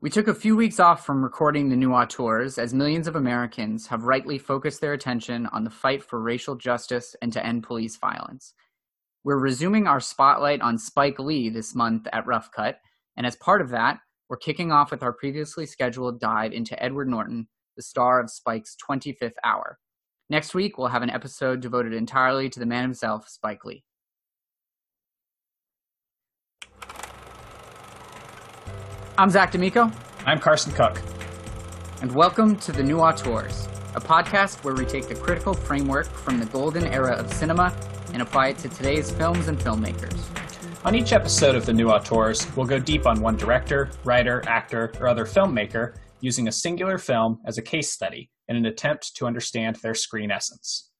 We took a few weeks off from recording the new auteurs as millions of Americans have rightly focused their attention on the fight for racial justice and to end police violence. We're resuming our spotlight on Spike Lee this month at Rough Cut, and as part of that, we're kicking off with our previously scheduled dive into Edward Norton, the star of Spike's 25th Hour. Next week, we'll have an episode devoted entirely to the man himself, Spike Lee. I'm Zach D'Amico. I'm Carson Cook. And welcome to The New Auteurs, a podcast where we take the critical framework from the golden era of cinema and apply it to today's films and filmmakers. On each episode of The New Auteurs, we'll go deep on one director, writer, actor, or other filmmaker using a singular film as a case study in an attempt to understand their screen essence.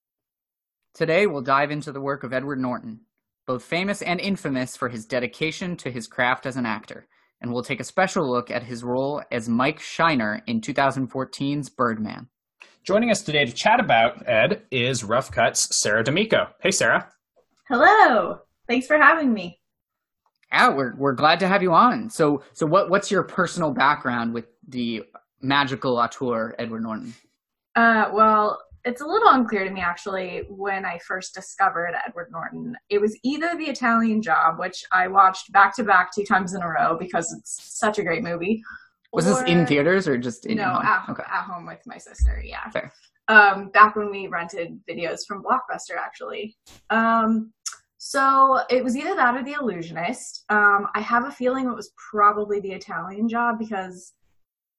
Today, we'll dive into the work of Edward Norton, both famous and infamous for his dedication to his craft as an actor and we'll take a special look at his role as Mike Shiner in 2014's Birdman. Joining us today to chat about Ed is Rough Cuts Sara D'Amico. Hey, Sara. Hello. Thanks for having me. Yeah, we're we're glad to have you on. So, so what what's your personal background with the magical auteur Edward Norton? Uh, well, it's a little unclear to me actually when I first discovered Edward Norton. It was either The Italian Job, which I watched back to back two times in a row because it's such a great movie. Was or, this in theaters or just in no home? At, okay. at home with my sister? Yeah, fair. Um, back when we rented videos from Blockbuster, actually. Um, so it was either that or The Illusionist. Um, I have a feeling it was probably The Italian Job because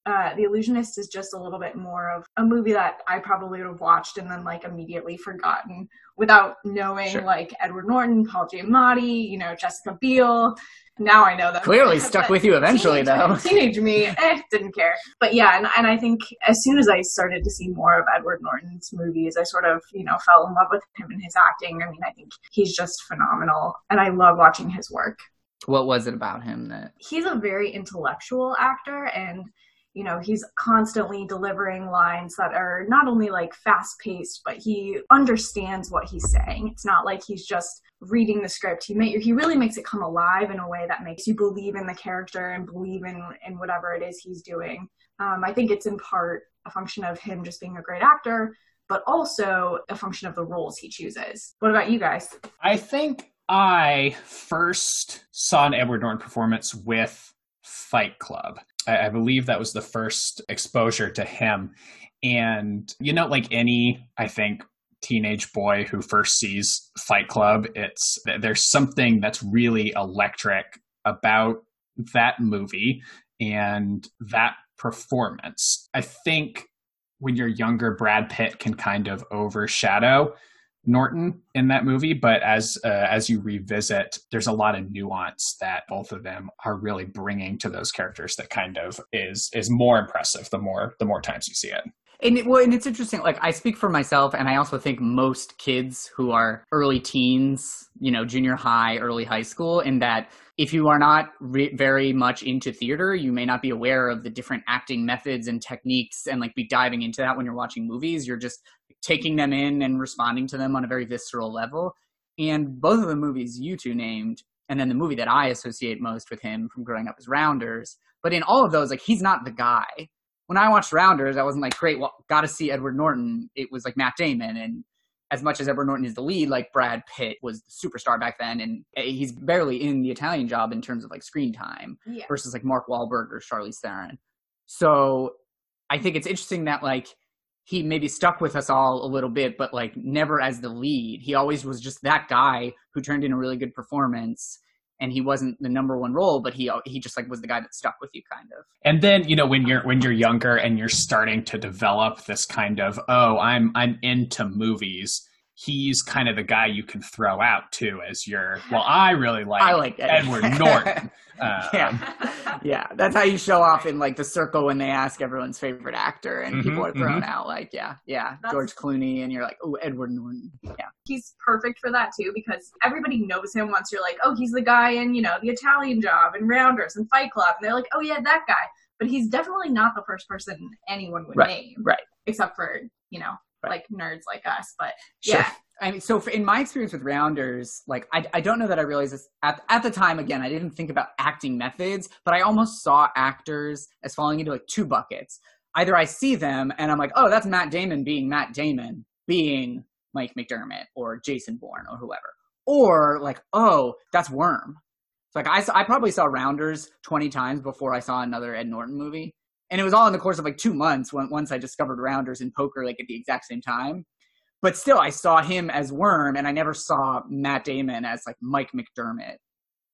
uh, The Illusionist is just a little bit more of a movie that I probably would have watched and then like immediately forgotten without knowing sure. like Edward Norton, Paul Giamatti, you know, Jessica Biel. Now I know that. Clearly stuck with you eventually teenage, though. Teenage me, eh, didn't care. But yeah, and, and I think as soon as I started to see more of Edward Norton's movies, I sort of, you know, fell in love with him and his acting. I mean, I think he's just phenomenal and I love watching his work. What was it about him that he's a very intellectual actor and you know he's constantly delivering lines that are not only like fast paced but he understands what he's saying. It's not like he's just reading the script. He may, he really makes it come alive in a way that makes you believe in the character and believe in in whatever it is he's doing. Um, i think it's in part a function of him just being a great actor but also a function of the roles he chooses. What about you guys? I think i first saw an edward norton performance with fight club I, I believe that was the first exposure to him. And, you know, like any, I think, teenage boy who first sees Fight Club, it's there's something that's really electric about that movie and that performance. I think when you're younger, Brad Pitt can kind of overshadow Norton in that movie, but as uh, as you revisit, there's a lot of nuance that both of them are really bringing to those characters that kind of is is more impressive the more the more times you see it. And it, well, and it's interesting. Like I speak for myself, and I also think most kids who are early teens, you know, junior high, early high school, in that if you are not re- very much into theater, you may not be aware of the different acting methods and techniques, and like be diving into that when you're watching movies. You're just taking them in and responding to them on a very visceral level. And both of the movies you two named, and then the movie that I associate most with him from growing up is Rounders. But in all of those, like he's not the guy when I watched Rounders, I wasn't like, great, well, got to see Edward Norton. It was like Matt Damon. And as much as Edward Norton is the lead, like Brad Pitt was the superstar back then. And eh, he's barely in the Italian job in terms of like screen time yeah. versus like Mark Wahlberg or Charlize Theron. So I think it's interesting that like he maybe stuck with us all a little bit, but like never as the lead. He always was just that guy who turned in a really good performance and he wasn't the number one role, but he he just like was the guy that stuck with you, kind of. And then you know when you're when you're younger and you're starting to develop this kind of oh I'm I'm into movies he's kind of the guy you can throw out too as your well i really like, I like edward norton. Um, yeah. Yeah. That's how you show off in like the circle when they ask everyone's favorite actor and mm-hmm, people are thrown mm-hmm. out like yeah yeah that's, george clooney and you're like oh edward norton. Yeah. He's perfect for that too because everybody knows him once you're like oh he's the guy in you know the italian job and rounders and fight club. And they're like oh yeah that guy. But he's definitely not the first person anyone would right, name right. except for you know right. like nerds like us. But sure. yeah. I mean, so in my experience with rounders, like I, I don't know that I realized this at at the time. Again, I didn't think about acting methods, but I almost saw actors as falling into like two buckets. Either I see them and I'm like, oh, that's Matt Damon being Matt Damon, being Mike McDermott or Jason Bourne or whoever, or like, oh, that's Worm. It's like I I probably saw Rounders twenty times before I saw another Ed Norton movie, and it was all in the course of like two months when once I discovered Rounders and Poker like at the exact same time but still I saw him as Worm and I never saw Matt Damon as like Mike McDermott.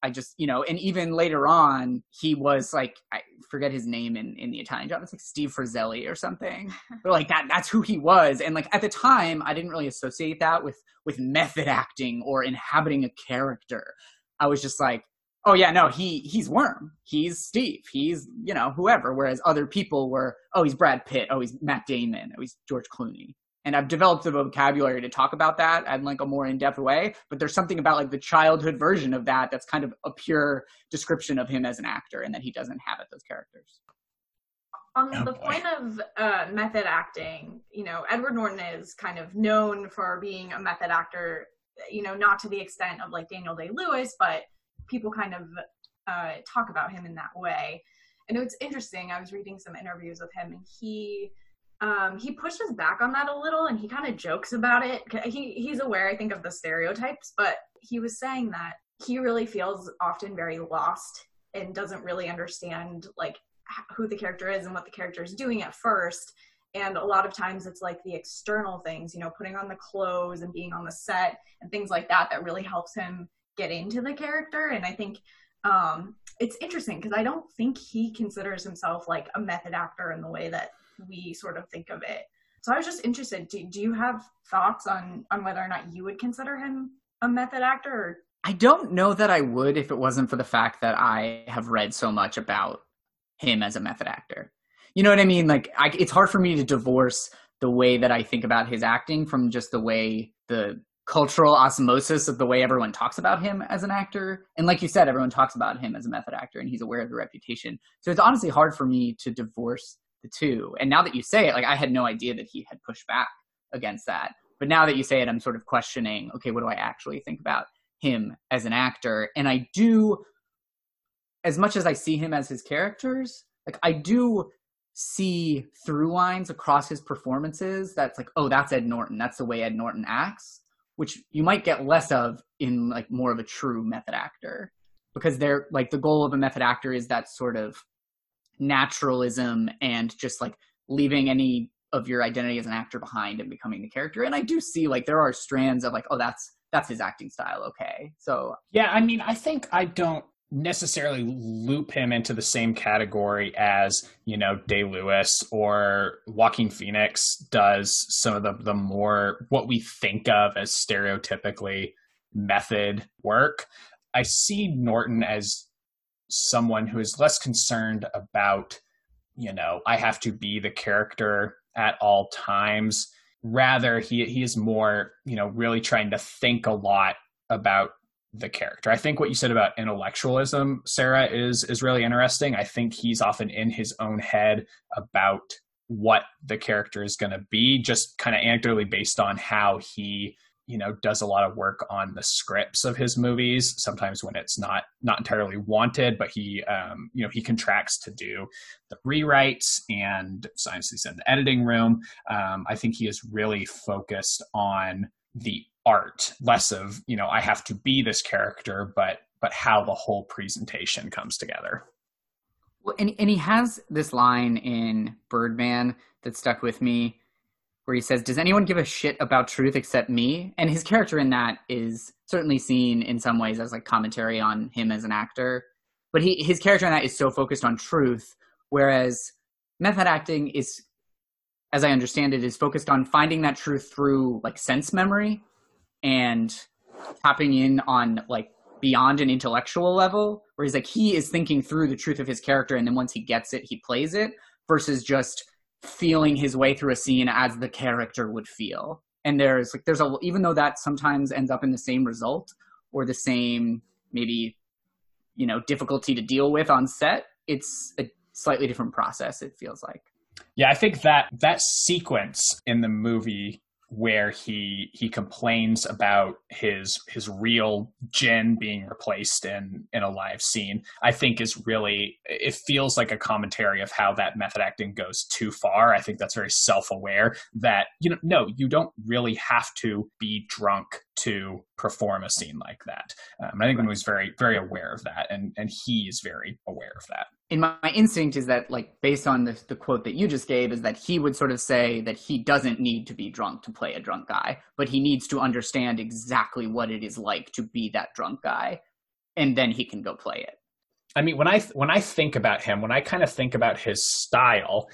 I just, you know, and even later on, he was like, I forget his name in, in the Italian job. It's like Steve Frazelli or something. but like that, that's who he was. And like at the time, I didn't really associate that with, with method acting or inhabiting a character. I was just like, oh yeah, no, he, he's Worm. He's Steve. He's, you know, whoever. Whereas other people were, oh, he's Brad Pitt. Oh, he's Matt Damon. Oh, he's George Clooney and I've developed the vocabulary to talk about that in like a more in-depth way. But there's something about like the childhood version of that that's kind of a pure description of him as an actor, and that he doesn't have at those characters. On oh, the boy. point of uh, method acting, you know, Edward Norton is kind of known for being a method actor. You know, not to the extent of like Daniel Day Lewis, but people kind of uh, talk about him in that way. And it's interesting. I was reading some interviews with him, and he um, he pushes back on that a little and he kind of jokes about it. He he's aware, I think, of the stereotypes, but he was saying that he really feels often very lost and doesn't really understand like who the character is and what the character is doing at first. And a lot of times it's like the external things, you know, putting on the clothes and being on the set and things like that that really helps him get into the character. And I think um, it's interesting because I don't think he considers himself like a method actor in the way that we sort of think of it. So I was just interested. Do, do you have thoughts on on whether or not you would consider him a method actor? Or? I don't know that I would if it wasn't for the fact that I have read so much about him as a method actor. You know what I mean? Like, I, it's hard for me to divorce the way that I think about his acting from just the way the cultural osmosis of the way everyone talks about him as an actor. And like you said, everyone talks about him as a method actor and he's aware of the reputation. So it's honestly hard for me to divorce the two. And now that you say it, like I had no idea that he had pushed back against that. But now that you say it, I'm sort of questioning, okay, what do I actually think about him as an actor? And I do, as much as I see him as his characters, like I do see through lines across his performances that's like, oh, that's Ed Norton. That's the way Ed Norton acts, which you might get less of in like more of a true method actor. Because they're like the goal of a method actor is that sort of naturalism and just like leaving any of your identity as an actor behind and becoming the character. And I do see like there are strands of like, oh, that's that's his acting style. Okay, so yeah, I mean, I think I don't necessarily loop him into the same category as you know Day Lewis or Joaquin Phoenix does some of the the more what we think of as stereotypically method work. I see Norton as someone who is less concerned about, you know, I have to be the character at all times. Rather, he he is more, you know, really trying to think a lot about the character. I think what you said about intellectualism, Sara, is is really interesting. I think he's often in his own head about what the character is going to be, just kind of anecdotally based on how he you know does a lot of work on the scripts of his movies sometimes when it's not not entirely wanted but he um, you know he contracts to do the rewrites and sometimes he's in the editing room um, i think he is really focused on the art less of you know i have to be this character but but how the whole presentation comes together well and, and he has this line in birdman that stuck with me where he says, Does anyone give a shit about truth except me? And his character in that is certainly seen in some ways as like commentary on him as an actor. But he, his character in that is so focused on truth, whereas method acting is, as I understand it, is focused on finding that truth through like sense memory and tapping in on like beyond an intellectual level, where he's like he is thinking through the truth of his character, and then once he gets it, he plays it, versus just feeling his way through a scene as the character would feel. And there's like there's a even though that sometimes ends up in the same result or the same maybe you know difficulty to deal with on set, it's a slightly different process it feels like. Yeah, I think that that sequence in the movie where he he complains about his his real gin being replaced in in a live scene i think is really it feels like a commentary of how that method acting goes too far i think that's very self-aware that you know no you don't really have to be drunk to perform a scene like that um, i think right. was very very aware of that and and he is very aware of that in my, my, instinct is that like based on the, the quote that you just gave is that he would sort of say that he doesn't need to be drunk to play a drunk guy but he needs to understand exactly what it is like to be that drunk guy and then he can go play it. I mean when i when i think about him when i kind of think about his style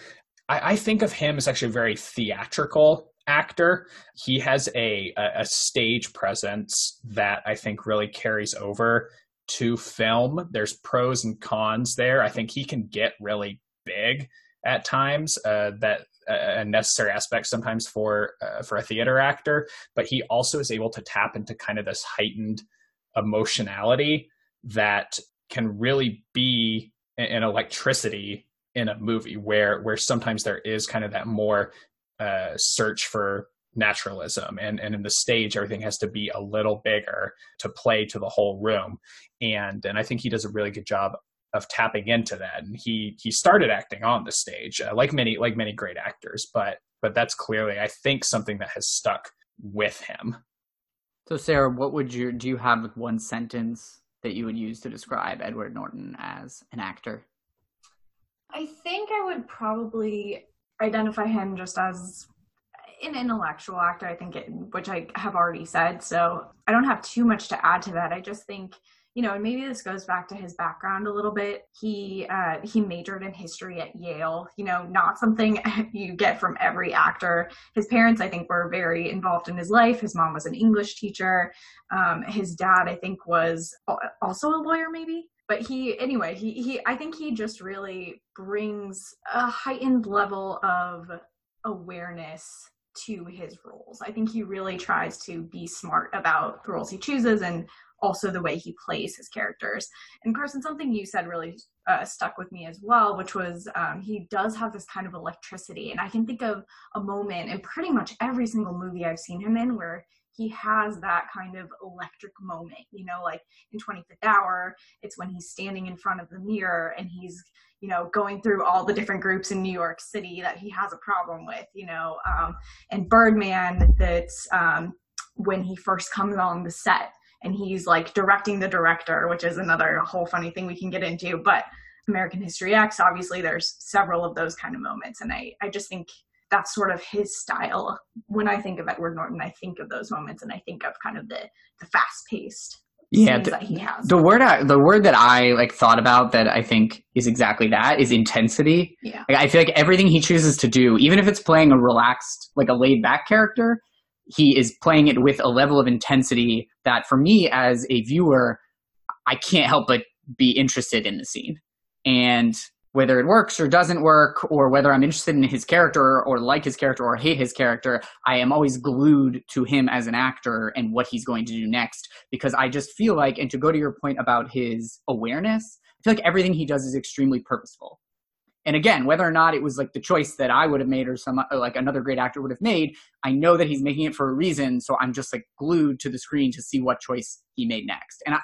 i, I think of him as actually a very theatrical actor. He has a, a stage presence that i think really carries over to film. There's pros and cons there. I think he can get really big at times. Uh, that a necessary aspect sometimes for uh, for a theater actor, but he also is able to tap into kind of this heightened emotionality that can really be an electricity in a movie where where sometimes there is kind of that more uh, search for naturalism and and in the stage everything has to be a little bigger to play to the whole room. And and I think he does a really good job of tapping into that. And he he started acting on the stage uh, like many like many great actors but but that's clearly I think something that has stuck with him. So Sara what would you do you have like one sentence that you would use to describe Edward Norton as an actor? I think I would probably identify him just as an intellectual actor, I think, it, which I have already said. So I don't have too much to add to that. I just think, you know, and maybe this goes back to his background a little bit. He uh, he majored in history at Yale. You know, not something you get from every actor. His parents, I think, were very involved in his life. His mom was an English teacher. Um, his dad, I think, was also a lawyer, maybe but he anyway he he i think he just really brings a heightened level of awareness to his roles. I think he really tries to be smart about the roles he chooses and also the way he plays his characters. And Carson, something you said really uh, stuck with me as well, which was um, he does have this kind of electricity. And I can think of a moment in pretty much every single movie I've seen him in where he has that kind of electric moment, you know, like in 25th Hour, it's when he's standing in front of the mirror and he's you know, going through all the different groups in New York City that he has a problem with, you know, um, and Birdman, that's um, when he first comes on the set and he's like directing the director, which is another whole funny thing we can get into. But American History X, obviously, there's several of those kind of moments. And I, I just think that's sort of his style. When I think of Edward Norton, I think of those moments and I think of kind of the, the fast paced yeah the, that he has. The word I, the word that I like thought about that I think is exactly that is intensity. Yeah. Like, I feel like everything he chooses to do, even if it's playing a relaxed, like a laid back character, he is playing it with a level of intensity that for me as a viewer, I can't help but be interested in the scene. And whether it works or doesn't work, or whether I'm interested in his character or like his character or hate his character, I am always glued to him as an actor and what he's going to do next because I just feel like, and to go to your point about his awareness, I feel like everything he does is extremely purposeful. And again, whether or not it was like the choice that I would have made or some or like another great actor would have made, I know that he's making it for a reason. So I'm just like glued to the screen to see what choice he made next. And I,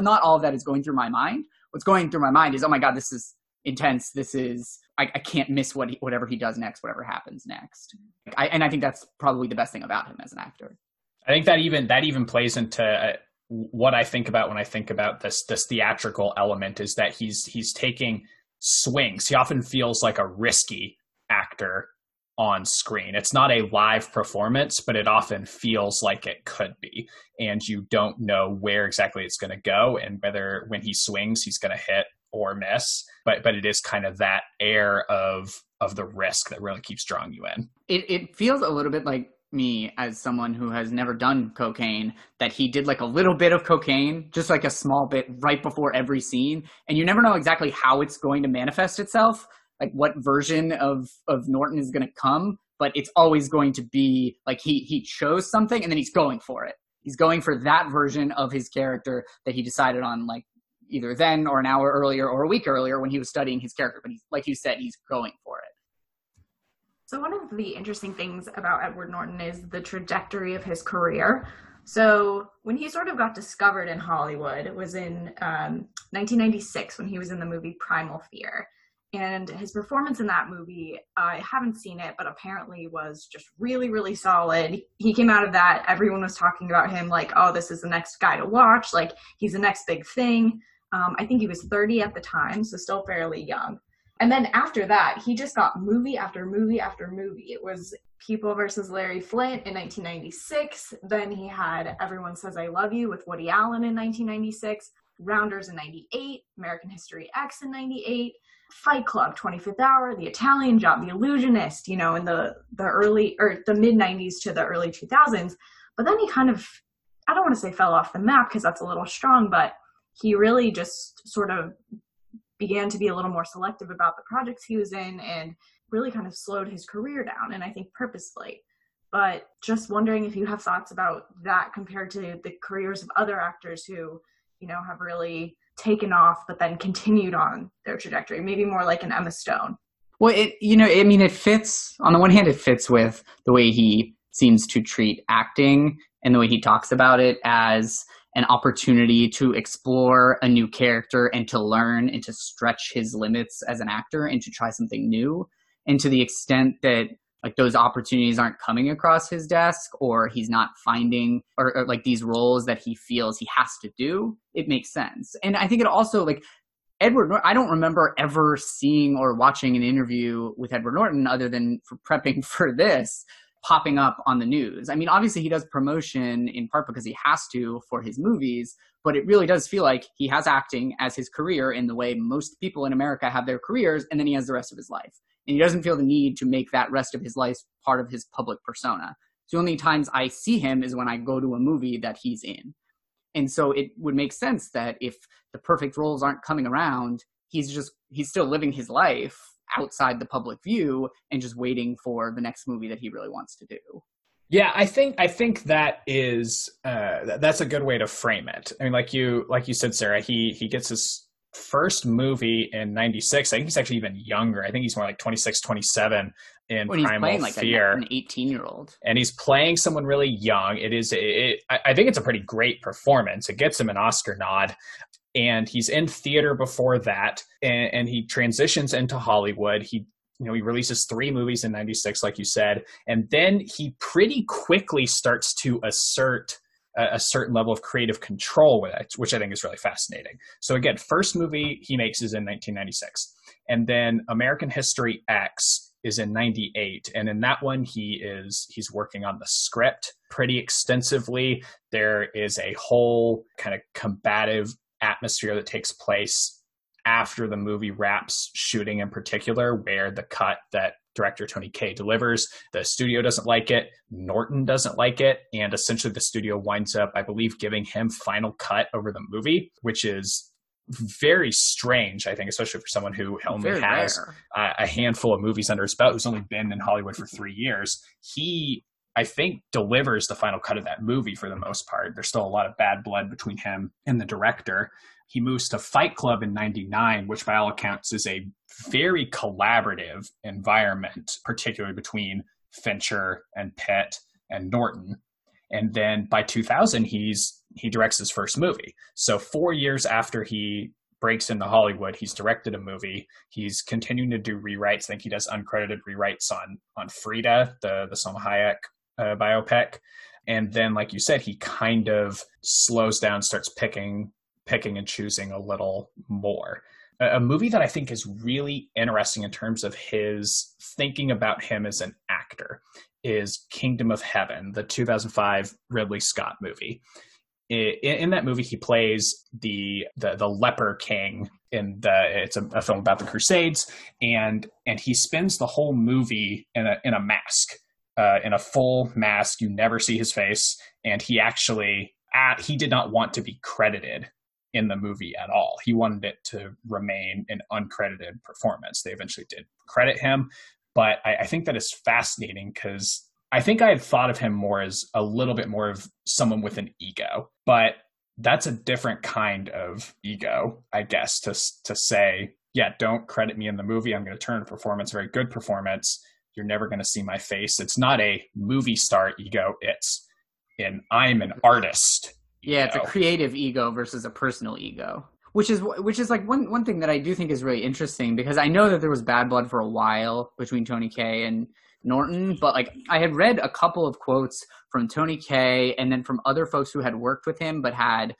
not all of that is going through my mind. What's going through my mind is, oh my god, this is intense. This is I, I can't miss what he, whatever he does next, whatever happens next. I, and I think that's probably the best thing about him as an actor. I think that even that even plays into uh, what I think about when I think about this this theatrical element is that he's he's taking swings. He often feels like a risky actor on screen. It's not a live performance, but it often feels like it could be. And you don't know where exactly it's going to go and whether when he swings, he's going to hit or miss. But but it is kind of that air of of the risk that really keeps drawing you in. It it feels a little bit like me as someone who has never done cocaine that he did like a little bit of cocaine just like a small bit right before every scene and you never know exactly how it's going to manifest itself like what version of of Norton is going to come, but it's always going to be like he he chose something and then he's going for it. He's going for that version of his character that he decided on like either then or an hour earlier or a week earlier when he was studying his character. But he's like you said, he's going for it. So, one of the interesting things about Edward Norton is the trajectory of his career. So, when he sort of got discovered in Hollywood was in um, 1996 when he was in the movie Primal Fear. And his performance in that movie, I haven't seen it, but apparently was just really, really solid. He came out of that, everyone was talking about him like, oh, this is the next guy to watch. Like, he's the next big thing. Um, I think he was 30 at the time, so still fairly young. And then after that, he just got movie after movie after movie. It was People versus Larry Flynt in 1996. Then he had Everyone Says I Love You with Woody Allen in 1996, Rounders in 98, American History X in 98. Fight Club, 25th Hour, The Italian Job, The Illusionist, you know, in the the early or the mid 90s to the early 2000s. But then he kind of, I don't want to say fell off the map because that's a little strong, but he really just sort of began to be a little more selective about the projects he was in and really kind of slowed his career down, and I think purposefully. But just wondering if you have thoughts about that compared to the careers of other actors who, you know, have really taken off but then continued on their trajectory, maybe more like an Emma Stone. Well, it you know, I mean, it fits. On the one hand, it fits with the way he seems to treat acting and the way he talks about it as an opportunity to explore a new character and to learn and to stretch his limits as an actor and to try something new. And to the extent that like those opportunities aren't coming across his desk or he's not finding or, or, like these roles that he feels he has to do it makes sense and i think it also like edward i don't remember ever seeing or watching an interview with edward norton other than for prepping for this popping up on the news. I mean, obviously he does promotion in part because he has to for his movies, but it really does feel like he has acting as his career in the way most people in America have their careers, and then he has the rest of his life. And he doesn't feel the need to make that rest of his life part of his public persona. So the only times I see him is when I go to a movie that he's in. And so it would make sense that if the perfect roles aren't coming around, he's just he's still living his life outside the public view and just waiting for the next movie that he really wants to do. Yeah, I think I think that is uh, that's a good way to frame it. I mean, like you like you said, Sara, he he gets his first movie in 96 i think he's actually even younger. I think he's more like 26 27 in when primal he's playing fear like an 18 year old and he's playing someone really young. It is it, i think it's a pretty great performance. It gets him an oscar nod and he's in theater before that and, and he transitions into hollywood. He you know he releases three movies in 96 like you said and then he pretty quickly starts to assert a, a certain level of creative control with it which i think is really fascinating. So again first movie he makes is in 1996 and then american history x is in 98 and in that one he is he's working on the script pretty extensively. There is a whole kind of combative atmosphere that takes place after the movie wraps shooting in particular where the cut that director Tony Kaye delivers the studio doesn't like it Norton doesn't like it and essentially the studio winds up I believe giving him final cut over the movie which is very strange I think especially for someone who only very has a, a handful of movies under his belt who's only been in Hollywood for 3 years. He I think delivers the final cut of that movie for the most part. There's still a lot of bad blood between him and the director. He moves to Fight Club in 99, which by all accounts is a very collaborative environment, particularly between Fincher and Pitt and Norton. And then by 2000, he's he directs his first movie. So four years after he breaks into Hollywood, he's directed a movie. He's continuing to do rewrites. I think he does uncredited rewrites on on Frida, the the Salma Hayek uh, biopic. And then, like you said, he kind of slows down, starts picking, picking and choosing a little more. A, a movie that I think is really interesting in terms of his thinking about him as an actor is Kingdom of Heaven, the 2005 Ridley Scott movie. In, in that movie, he plays the, the the leper king in the it's a, a, film about the Crusades, and and he spends the whole movie in a in a mask uh, in a full mask. You never see his face, and he actually at, he did not want to be credited in the movie at all. He wanted it to remain an uncredited performance. They eventually did credit him, but I, I think that is fascinating because I think I had thought of him more as a little bit more of someone with an ego, but that's a different kind of ego, I guess, to to say, yeah, don't credit me in the movie. I'm going to turn a performance, a very good performance, you're never going to see my face. It's not a movie star ego. It's an I'm an artist. Yeah, it's a creative ego versus a personal ego. Which is which is like one one thing that I do think is really interesting because I know that there was bad blood for a while between Tony Kaye and Norton, but like I had read a couple of quotes from Tony Kaye and then from other folks who had worked with him but had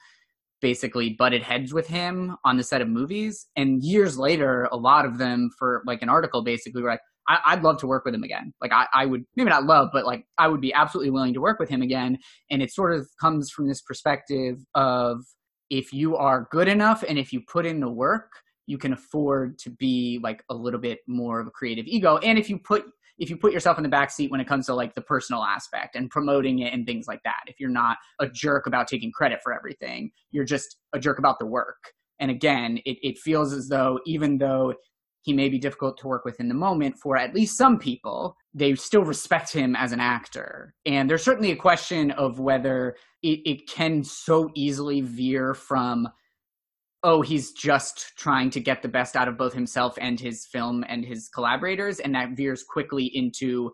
basically butted heads with him on the set of movies. And years later, a lot of them for like an article basically were like, I, would love to work with him again. Like I, I would maybe not love, but like I would be absolutely willing to work with him again. And it sort of comes from this perspective of if you are good enough and if you put in the work, you can afford to be like a little bit more of a creative ego. And if you put if you put yourself in the back seat when it comes to like the personal aspect and promoting it and things like that. If you're not a jerk about taking credit for everything, you're just a jerk about the work. And again, it, it feels as though even though he may be difficult to work with in the moment for at least some people, they still respect him as an actor. And there's certainly a question of whether it, it can so easily veer from oh, he's just trying to get the best out of both himself and his film and his collaborators. And that veers quickly into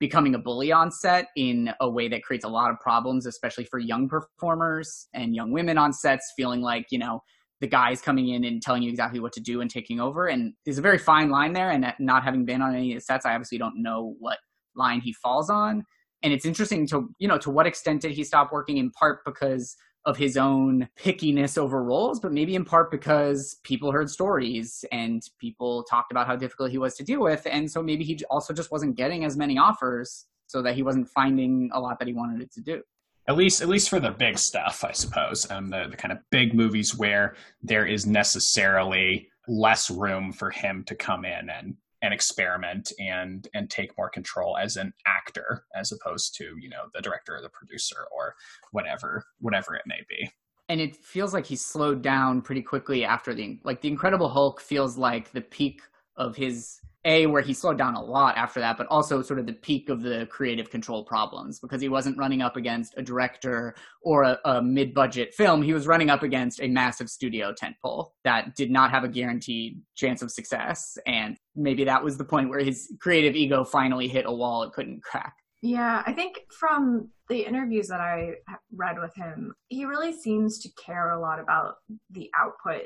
becoming a bully on set in a way that creates a lot of problems, especially for young performers and young women on sets, feeling like, you know, the guy's coming in and telling you exactly what to do and taking over. And there's a very fine line there. And not having been on any of the sets, I obviously don't know what line he falls on. And it's interesting to, you know, to what extent did he stop working in part because of his own pickiness over roles, but maybe in part because people heard stories and people talked about how difficult he was to deal with. And so maybe he also just wasn't getting as many offers so that he wasn't finding a lot that he wanted it to do. At least, at least for the big stuff, I suppose, um, the, the kind of big movies where there is necessarily less room for him to come in and and experiment and and take more control as an actor as opposed to you know the director or the producer or whatever whatever it may be. And it feels like he slowed down pretty quickly after the like the incredible hulk feels like the peak of his a where he slowed down a lot after that but also sort of the peak of the creative control problems because he wasn't running up against a director or a, a mid-budget film. He was running up against a massive studio tentpole that did not have a guaranteed chance of success and maybe that was the point where his creative ego finally hit a wall it couldn't crack. Yeah i think from the interviews that i read with him he really seems to care a lot about the output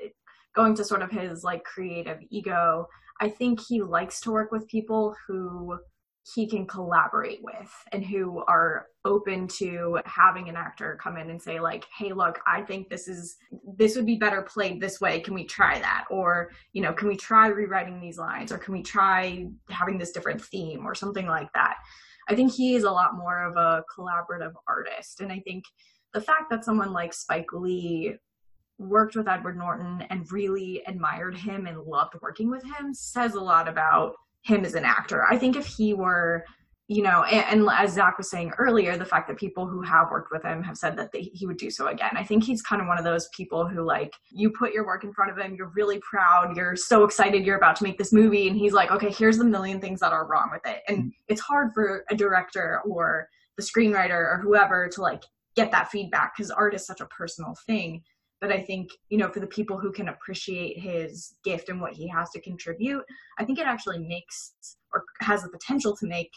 going to sort of his like creative ego I think he likes to work with people who he can collaborate with and who are open to having an actor come in and say like hey look i think this is this would be better played this way. Can we try that? Or you know can we try rewriting these lines? Or can we try having this different theme or something like that? I think he is a lot more of a collaborative artist. And i think the fact that someone like spike lee worked with Edward Norton and really admired him and loved working with him says a lot about him as an actor. I think if he were, you know, and, and as Zach was saying earlier, the fact that people who have worked with him have said that they, he would do so again. I think he's kind of one of those people who, like, you put your work in front of him, you're really proud, you're so excited you're about to make this movie, and he's like, okay, here's the million things that are wrong with it. And mm-hmm. it's hard for a director or the screenwriter or whoever to, like, get that feedback because art is such a personal thing but I think, you know, for the people who can appreciate his gift and what he has to contribute, I think it actually makes or has the potential to make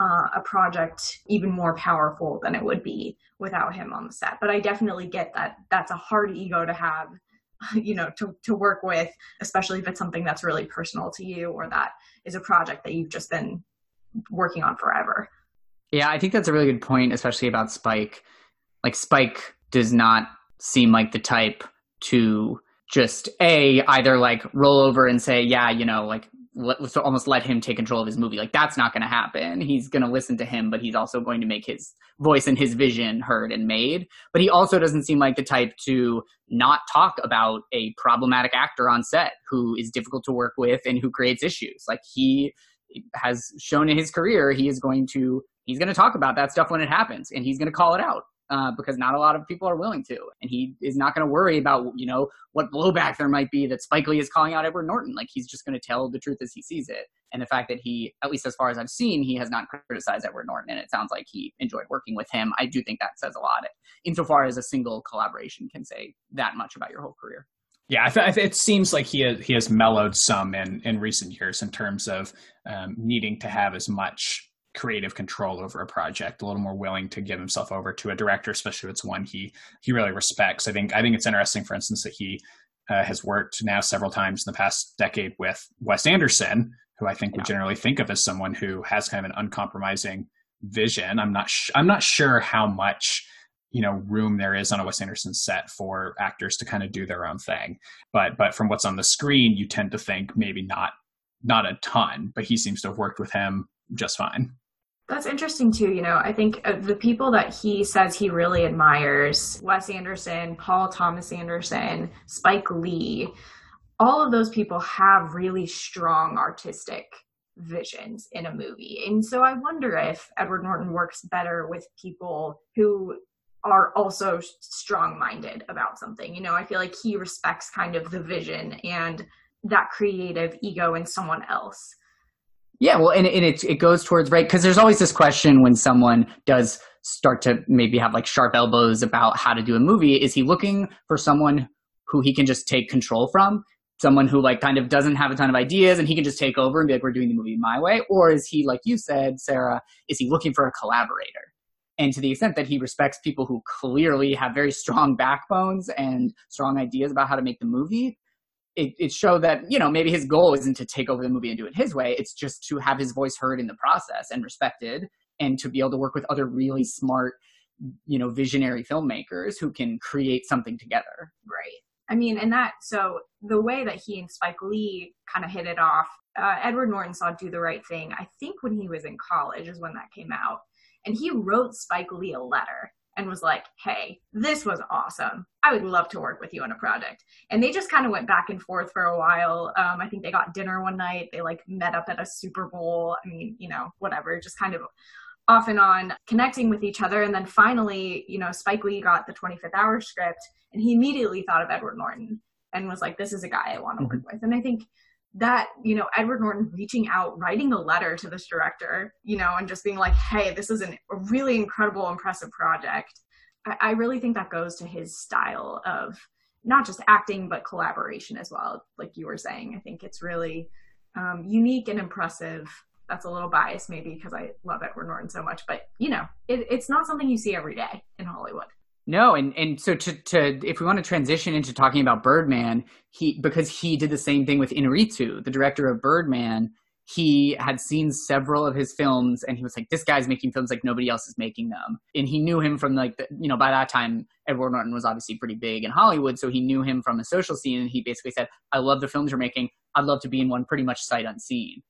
uh, a project even more powerful than it would be without him on the set. But I definitely get that that's a hard ego to have, you know, to, to work with, especially if it's something that's really personal to you or that is a project that you've just been working on forever. Yeah, I think that's a really good point, especially about Spike. Like Spike does not seem like the type to just a either like roll over and say yeah you know like let, us almost let him take control of his movie. Like that's not going to happen. He's going to listen to him but he's also going to make his voice and his vision heard and made. But he also doesn't seem like the type to not talk about a problematic actor on set who is difficult to work with and who creates issues. Like he has shown in his career he is going to he's going to talk about that stuff when it happens and he's going to call it out uh, because not a lot of people are willing to. And he is not going to worry about, you know, what blowback there might be that Spike Lee is calling out Edward Norton. Like he's just going to tell the truth as he sees it. And the fact that he, at least as far as I've seen, he has not criticized Edward Norton. And it sounds like he enjoyed working with him. I do think that says a lot insofar as a single collaboration can say that much about your whole career. Yeah, it seems like he has, he has mellowed some in in recent years in terms of um, needing to have as much creative control over a project, a little more willing to give himself over to a director, especially if it's one he he really respects. I think I think it's interesting, for instance, that he uh, has worked now several times in the past decade with Wes Anderson, who I think yeah. we generally think of as someone who has kind of an uncompromising vision. I'm not sh- I'm not sure how much you know room there is on a Wes Anderson set for actors to kind of do their own thing. But but from what's on the screen, you tend to think maybe not not a ton. But he seems to have worked with him just fine. That's interesting too. You know, I think uh, the people that he says he really admires Wes Anderson, Paul Thomas Anderson, Spike Lee all of those people have really strong artistic visions in a movie. And so I wonder if Edward Norton works better with people who are also strong minded about something. You know, I feel like he respects kind of the vision and that creative ego in someone else. Yeah, well, and, and it it goes towards right because there's always this question when someone does start to maybe have like sharp elbows about how to do a movie. Is he looking for someone who he can just take control from? Someone who like kind of doesn't have a ton of ideas and he can just take over and be like, we're doing the movie my way? Or is he, like you said, Sara, is he looking for a collaborator? And to the extent that he respects people who clearly have very strong backbones and strong ideas about how to make the movie, it, it showed that you know maybe his goal isn't to take over the movie and do it his way. It's just to have his voice heard in the process and respected and to be able to work with other really smart you know visionary filmmakers who can create something together. Right. I mean and that so the way that he and spike lee kind of hit it off uh, edward norton saw do the right thing i think when he was in college is when that came out. And he wrote spike lee a letter and was like, hey, this was awesome. I would love to work with you on a project. And they just kind of went back and forth for a while. Um, I think they got dinner one night. They like met up at a Super Bowl. I mean, you know, whatever, just kind of off and on connecting with each other. And then finally, you know, Spike Lee got the 25th hour script and he immediately thought of Edward Norton and was like, this is a guy I want to mm-hmm. work with. And I think that you know edward norton reaching out writing a letter to this director you know and just being like hey this is an, a really incredible impressive project. I, I really think that goes to his style of not just acting but collaboration as well. Like you were saying i think it's really um, unique and impressive. That's a little biased maybe because i love edward norton so much but you know it, it's not something you see every day in hollywood no, and and so to to if we want to transition into talking about Birdman, he because he did the same thing with Inarritu, the director of Birdman. He had seen several of his films, and he was like, "This guy's making films like nobody else is making them." And he knew him from like the, you know by that time Edward Norton was obviously pretty big in Hollywood, so he knew him from a social scene. And he basically said, "I love the films you're making. I'd love to be in one, pretty much sight unseen."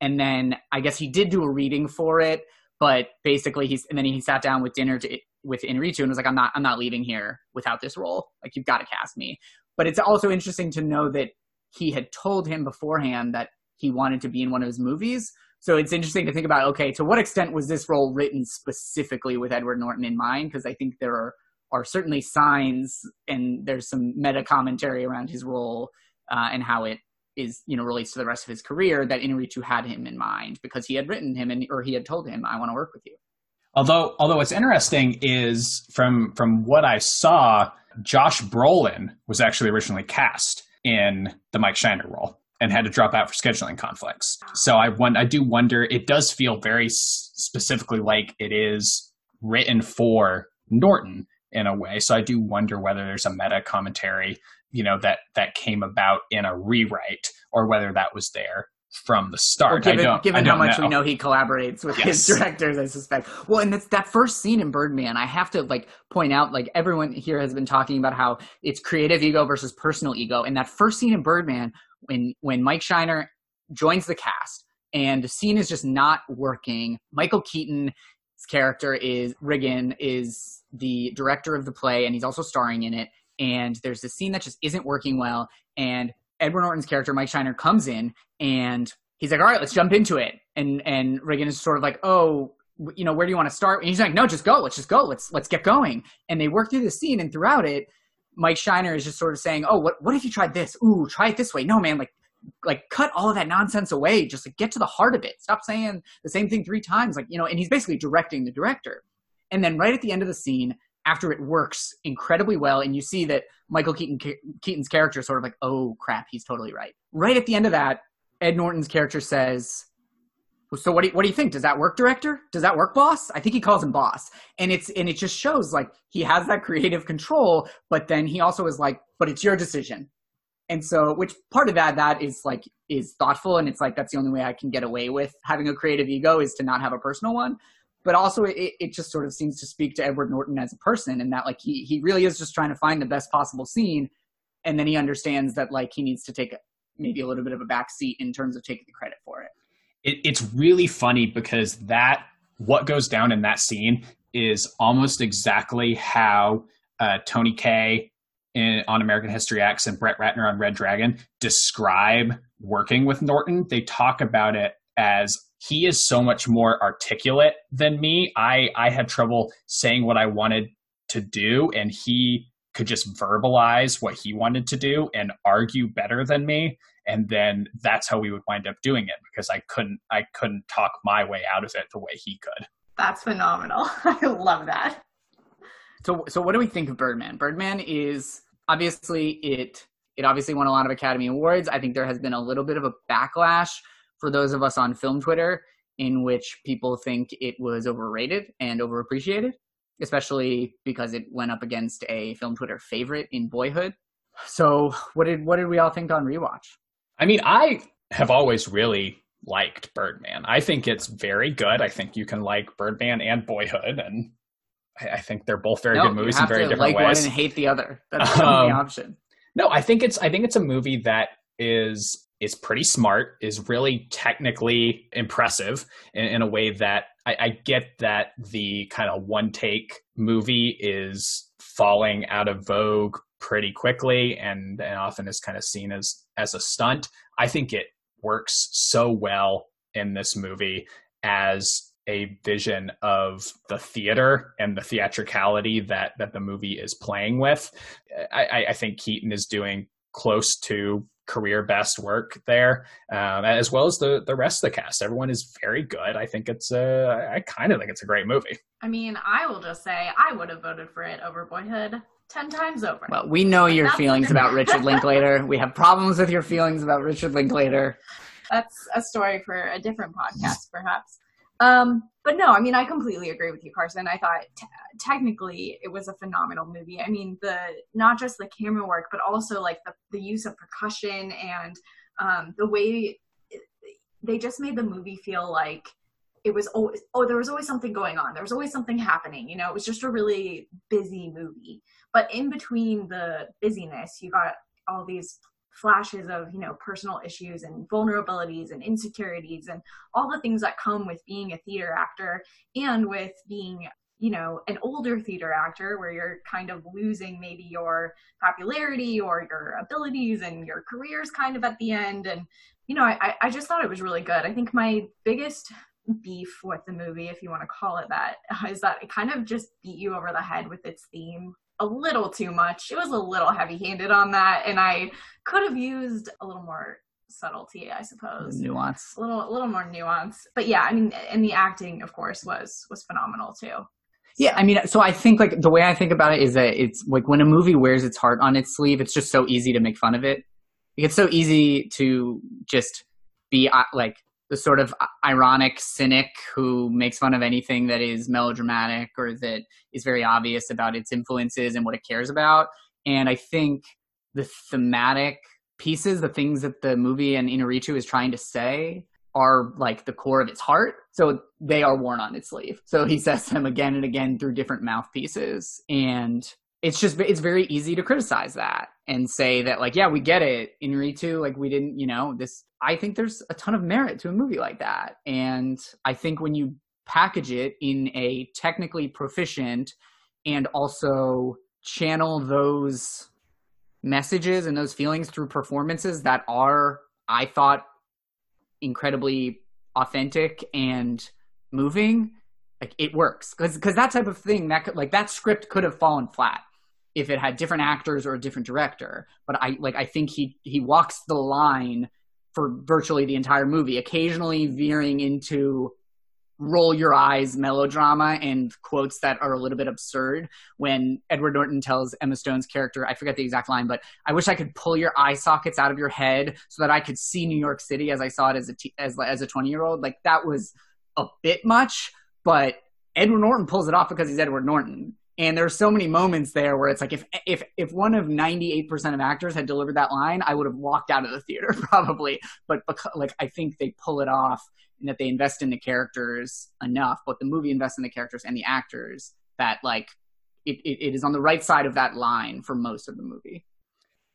And then I guess he did do a reading for it, but basically he's and then he sat down with dinner to with Inarritu and was like, I'm not I'm not leaving here without this role. Like you've got to cast me. But it's also interesting to know that he had told him beforehand that he wanted to be in one of his movies. So it's interesting to think about, okay, to what extent was this role written specifically with Edward Norton in mind? Because I think there are are certainly signs and there's some meta commentary around his role uh, and how it is, you know, relates to the rest of his career that Inarritu had him in mind because he had written him and or he had told him, I want to work with you. Although, although what's interesting is from from what I saw, Josh Brolin was actually originally cast in the Mike Shiner role and had to drop out for scheduling conflicts. So I I do wonder. It does feel very specifically like it is written for Norton in a way. So I do wonder whether there's a meta commentary, you know, that that came about in a rewrite or whether that was there from the start. Well, given, given how much know. we know he collaborates with yes. his directors, I suspect. Well, and it's that first scene in Birdman, I have to like point out, like everyone here has been talking about how it's creative ego versus personal ego. And that first scene in Birdman, when when Mike Shiner joins the cast and the scene is just not working, Michael Keaton's character is Riggan is the director of the play and he's also starring in it. And there's this scene that just isn't working well. And Edward Norton's character, Mike Shiner, comes in and he's like, all right, let's jump into it. And and Riggan is sort of like, oh, you know, where do you want to start? And he's like, no, just go. Let's just go. Let's let's get going. And they work through the scene, and throughout it, Mike Shiner is just sort of saying, oh, what what if you tried this? Ooh, try it this way. No, man, like like cut all of that nonsense away. Just like get to the heart of it. Stop saying the same thing three times. Like you know, and he's basically directing the director. And then right at the end of the scene, after it works incredibly well and you see that Michael Keaton Keaton's character is sort of like, "Oh crap, he's totally right." Right at the end of that, Ed Norton's character says, "So what do you, what do you think? Does that work, director? Does that work, boss?" I think he calls him boss. And it's and it just shows like he has that creative control, but then he also is like, "But it's your decision." And so, which part of that that is like is thoughtful, and it's like that's the only way I can get away with having a creative ego is to not have a personal one but also it, it just sort of seems to speak to Edward Norton as a person and that like he he really is just trying to find the best possible scene and then he understands that like he needs to take maybe a little bit of a back seat in terms of taking the credit for it. it it's really funny because that what goes down in that scene is almost exactly how uh, Tony Kaye in, on American History X and Brett Ratner on Red Dragon describe working with Norton. They talk about it as he is so much more articulate than me. I I had trouble saying what I wanted to do and he could just verbalize what he wanted to do and argue better than me and then that's how we would wind up doing it because I couldn't I couldn't talk my way out of it the way he could. That's phenomenal. I love that. So so what do we think of Birdman? Birdman is obviously it it obviously won a lot of Academy Awards. I think there has been a little bit of a backlash for those of us on film Twitter in which people think it was overrated and overappreciated, especially because it went up against a film Twitter favorite in Boyhood. So, what did what did we all think on rewatch? I mean, I have always really liked Birdman. I think it's very good. I think you can like Birdman and Boyhood, and I, I think they're both very no, good movies in very different like ways. One and hate the other. That's the only Um, option. No, I think it's I think it's a movie that is is pretty smart, is really technically impressive in, in a way that I, I get that the kind of one take movie is falling out of vogue pretty quickly and, and often is kind of seen as as a stunt. I think it works so well in this movie as a vision of the theater and the theatricality that that the movie is playing with. I, I- I think Keaton is doing close to career best work there, um, as well as the the rest of the cast. Everyone is very good. I think it's a, I kind of think it's a great movie. I mean, I will just say I would have voted for it over Boyhood ten times over. Well, we know your That's feelings about Richard Linklater. we have problems with your feelings about Richard Linklater. that's a story for a different podcast, perhaps. Um, but no, I mean, I completely agree with you, Carson. I thought t- technically it was a phenomenal movie. I mean, the not just the camera work, but also like the, the use of percussion and um, the way it, they just made the movie feel like it was always oh there was always something going on there was always something happening you know it was just a really busy movie but in between the busyness you got all these flashes of you know personal issues and vulnerabilities and insecurities and all the things that come with being a theater actor and with being you know an older theater actor where you're kind of losing maybe your popularity or your abilities and your careers kind of at the end. And you know i i just thought it was really good. I think my biggest beef with the movie if you want to call it that is that it kind of just beat you over the head with its theme a little too much it was a little heavy handed on that and i could have used a little more subtlety i suppose Nuance. a little a little more nuance but yeah i mean and the acting of course was was phenomenal too Yeah, I mean, so I think like the way I think about it is that it's like when a movie wears its heart on its sleeve, it's just so easy to make fun of it. It's so easy to just be uh, like the sort of uh, ironic cynic who makes fun of anything that is melodramatic or that is very obvious about its influences and what it cares about. And I think the thematic pieces, the things that the movie and Inarritu is trying to say, are like the core of its heart. So they are worn on its sleeve. So he says them again and again through different mouthpieces. And it's just, it's very easy to criticize that and say that, like, yeah, we get it. Inarritu, like, we didn't, you know, this, I think there's a ton of merit to a movie like that. And I think when you package it in a technically proficient and also channel those messages and those feelings through performances that are, I thought, incredibly authentic and moving like it works because because that type of thing that could like that script could have fallen flat if it had different actors or a different director but i like i think he he walks the line for virtually the entire movie occasionally veering into roll your eyes melodrama and quotes that are a little bit absurd when Edward Norton tells Emma Stone's character, I forget the exact line, but I wish I could pull your eye sockets out of your head so that I could see New York City as I saw it as a t- as as a 20 year old. Like that was a bit much, but Edward Norton pulls it off because he's Edward Norton. And there's so many moments there where it's like if if if one of 98% of actors had delivered that line, I would have walked out of the theater probably. But because, like I think they pull it off and that they invest in the characters enough, but the movie invests in the characters and the actors that like it, it, it is on the right side of that line for most of the movie.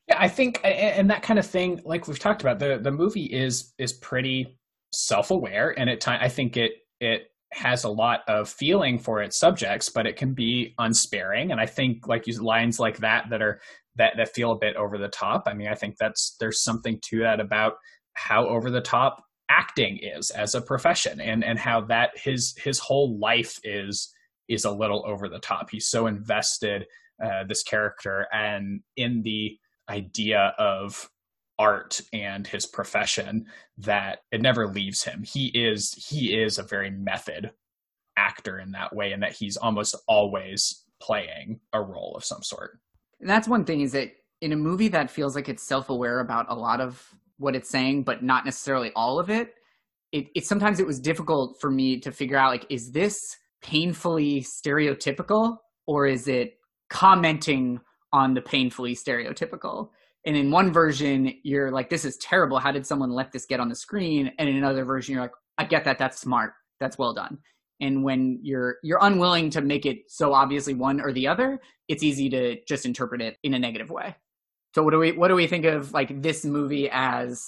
Yeah, I think, and that kind of thing, like we've talked about, the the movie is is pretty self aware, and at time I think it it has a lot of feeling for its subjects, but it can be unsparing. And I think like use lines like that that are that that feel a bit over the top. I mean, I think that's there's something to that about how over the top acting is as a profession and and how that his his whole life is is a little over the top he's so invested uh, this character and in the idea of art and his profession that it never leaves him he is he is a very method actor in that way and that he's almost always playing a role of some sort and that's one thing is that in a movie that feels like it's self-aware about a lot of what it's saying, but not necessarily all of it. It, it sometimes it was difficult for me to figure out like, is this painfully stereotypical or is it commenting on the painfully stereotypical? And in one version, you're like, this is terrible. How did someone let this get on the screen? And in another version, you're like, I get that. That's smart. That's well done. And when you're you're unwilling to make it so obviously one or the other, it's easy to just interpret it in a negative way. So what do we what do we think of like this movie as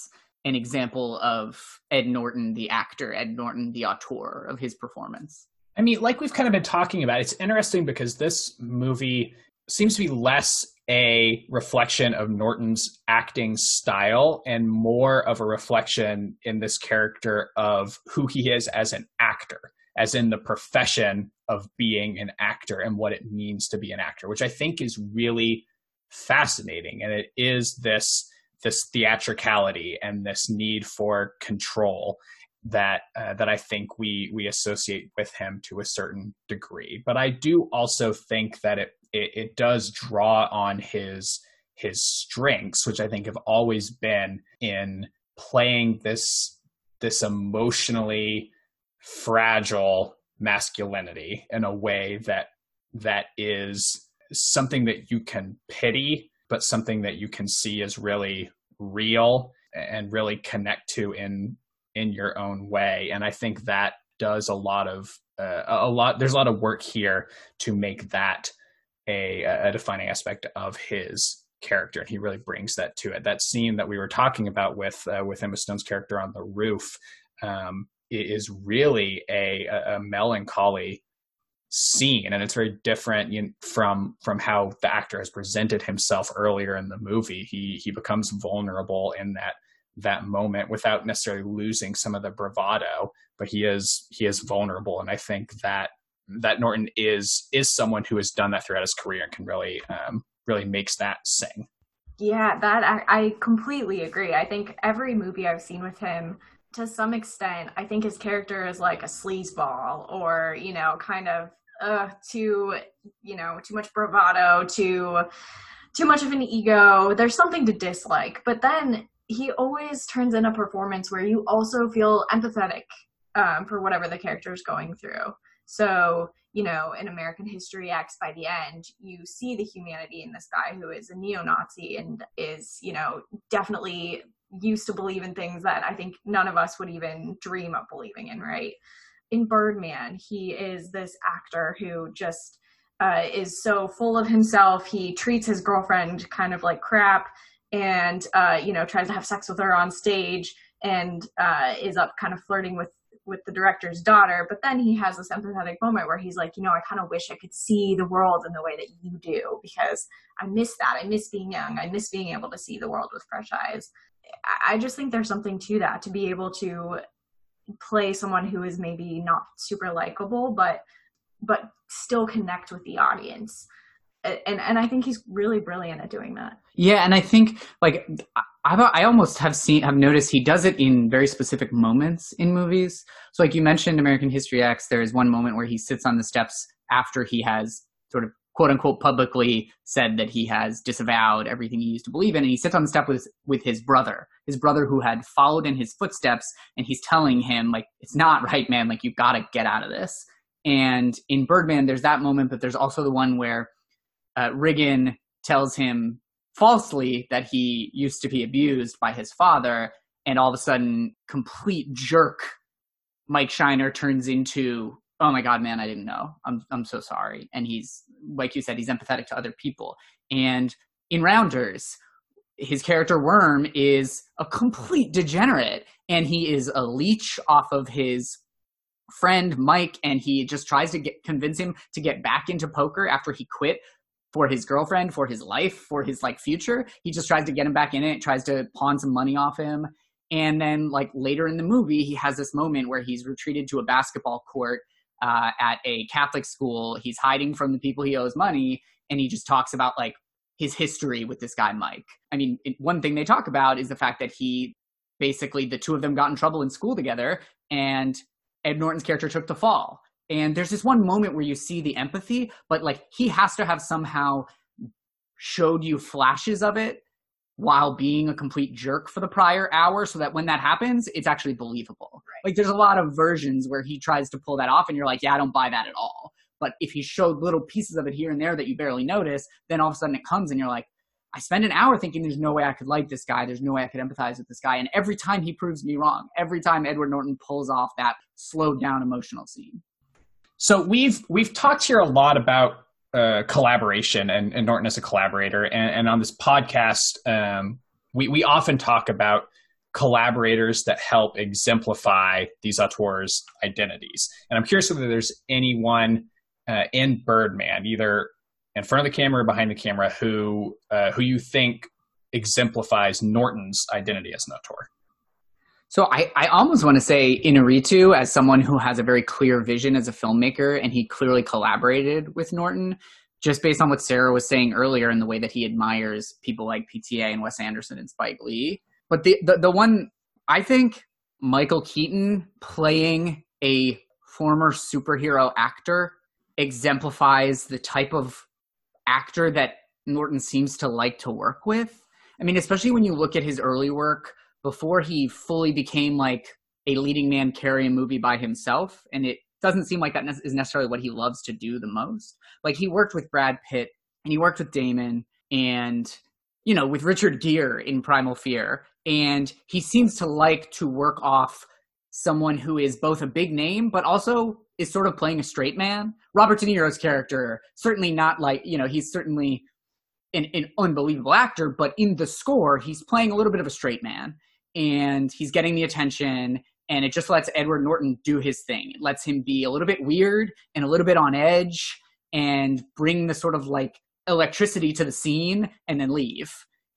an example of Ed Norton, the actor, Ed Norton, the auteur of his performance? I mean, like we've kind of been talking about, it's interesting because this movie seems to be less a reflection of Norton's acting style and more of a reflection in this character of who he is as an actor, as in the profession of being an actor and what it means to be an actor, which I think is really fascinating. And it is this this theatricality and this need for control that uh, that I think we we associate with him to a certain degree. But I do also think that it, it it, does draw on his his strengths, which I think have always been in playing this this emotionally fragile masculinity in a way that that is something that you can pity, but something that you can see as really real and really connect to in in your own way. And I think that does a lot of uh, a lot. There's a lot of work here to make that a, a defining aspect of his character, and he really brings that to it. That scene that we were talking about with uh, with Emma Stone's character on the roof um, is really a, a melancholy scene and it's very different you know, from from how the actor has presented himself earlier in the movie he he becomes vulnerable in that that moment without necessarily losing some of the bravado but he is he is vulnerable and i think that that norton is is someone who has done that throughout his career and can really um really makes that sing yeah that I, I completely agree i think every movie i've seen with him to some extent, I think his character is like a sleazeball or, you know, kind of uh, too, you know, too much bravado, too, too much of an ego. There's something to dislike, but then he always turns in a performance where you also feel empathetic um, for whatever the character is going through. So, you know, in American History X, by the end, you see the humanity in this guy who is a neo Nazi and is, you know, definitely used to believe in things that I think none of us would even dream of believing in, right? in Birdman, he is this actor who just uh, is so full of himself. He treats his girlfriend kind of like crap and, uh, you know, tries to have sex with her on stage and uh, is up kind of flirting with with the director's daughter but then he has this empathetic moment where he's like you know i kind of wish i could see the world in the way that you do because i miss that. I miss being young. I miss being able to see the world with fresh eyes. I just think there's something to that to be able to play someone who is maybe not super likable but but still connect with the audience. And and I think he's really brilliant at doing that. Yeah, and I think like I've, I almost have seen, have noticed he does it in very specific moments in movies. So, like you mentioned, American History X, there is one moment where he sits on the steps after he has sort of quote unquote publicly said that he has disavowed everything he used to believe in, and he sits on the step with with his brother, his brother who had followed in his footsteps, and he's telling him like, "It's not right, man. Like you've got to get out of this." And in Birdman, there's that moment, but there's also the one where uh, Riggan tells him falsely that he used to be abused by his father, and all of a sudden, complete jerk Mike Shiner turns into, oh my god, man, I didn't know. I'm I'm so sorry. And he's like you said, he's empathetic to other people. And in Rounders, his character Worm is a complete degenerate, and he is a leech off of his friend Mike, and he just tries to get convince him to get back into poker after he quit for his girlfriend, for his life, for his like future. He just tries to get him back in it, tries to pawn some money off him. And then like later in the movie, he has this moment where he's retreated to a basketball court uh, at a Catholic school. He's hiding from the people he owes money, and he just talks about like his history with this guy Mike. I mean, it, one thing they talk about is the fact that he basically the two of them got in trouble in school together, and Ed Norton's character took the fall. And there's this one moment where you see the empathy, but like he has to have somehow showed you flashes of it while being a complete jerk for the prior hour so that when that happens, it's actually believable. Right. Like there's a lot of versions where he tries to pull that off and you're like, yeah, I don't buy that at all. But if he showed little pieces of it here and there that you barely notice, then all of a sudden it comes and you're like, I spend an hour thinking there's no way I could like this guy. There's no way I could empathize with this guy. And every time he proves me wrong, every time Edward Norton pulls off that slowed down emotional scene. So we've we've talked here a lot about uh, collaboration and, and, Norton as a collaborator, and, and on this podcast, um, we we often talk about collaborators that help exemplify these auteurs' identities. And I'm curious whether there's anyone uh, in Birdman, either in front of the camera or behind the camera, who uh, who you think exemplifies Norton's identity as an auteur. So I, I almost want to say Inarritu as someone who has a very clear vision as a filmmaker, and he clearly collaborated with Norton, just based on what Sara was saying earlier and the way that he admires people like PTA and Wes Anderson and Spike Lee. But the, the, the one I think Michael Keaton playing a former superhero actor exemplifies the type of actor that Norton seems to like to work with. I mean, especially when you look at his early work before he fully became like a leading man carry a movie by himself and it doesn't seem like that is necessarily what he loves to do the most. Like he worked with brad pitt and he worked with damon and you know with richard gere in primal fear and he seems to like to work off someone who is both a big name but also is sort of playing a straight man. Robert de niro's character certainly not like you know he's certainly an, an unbelievable actor but in the score he's playing a little bit of a straight man and he's getting the attention and it just lets Edward Norton do his thing. It lets him be a little bit weird and a little bit on edge and bring the sort of like electricity to the scene and then leave.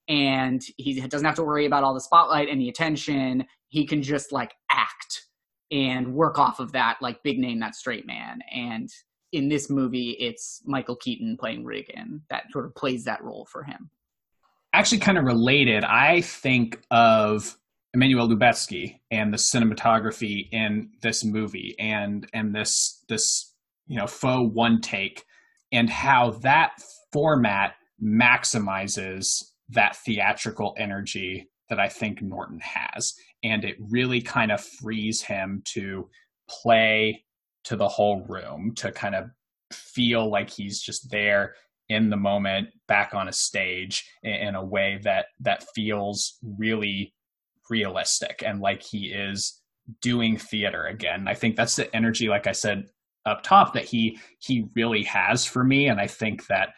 And he doesn't have to worry about all the spotlight and the attention. He can just like act and work off of that like big name that straight man. And in this movie, it's Michael Keaton playing Riggan that sort of plays that role for him. Actually, kind of related, I think of Emmanuel Lubezki and the cinematography in this movie and and this this you know faux one take and how that format maximizes that theatrical energy that I think Norton has. And it really kind of frees him to play to the whole room to kind of feel like he's just there in the moment back on a stage in a way that that feels really realistic and like he is doing theater again. I think that's the energy, like I said up top, that he he really has for me, and I think that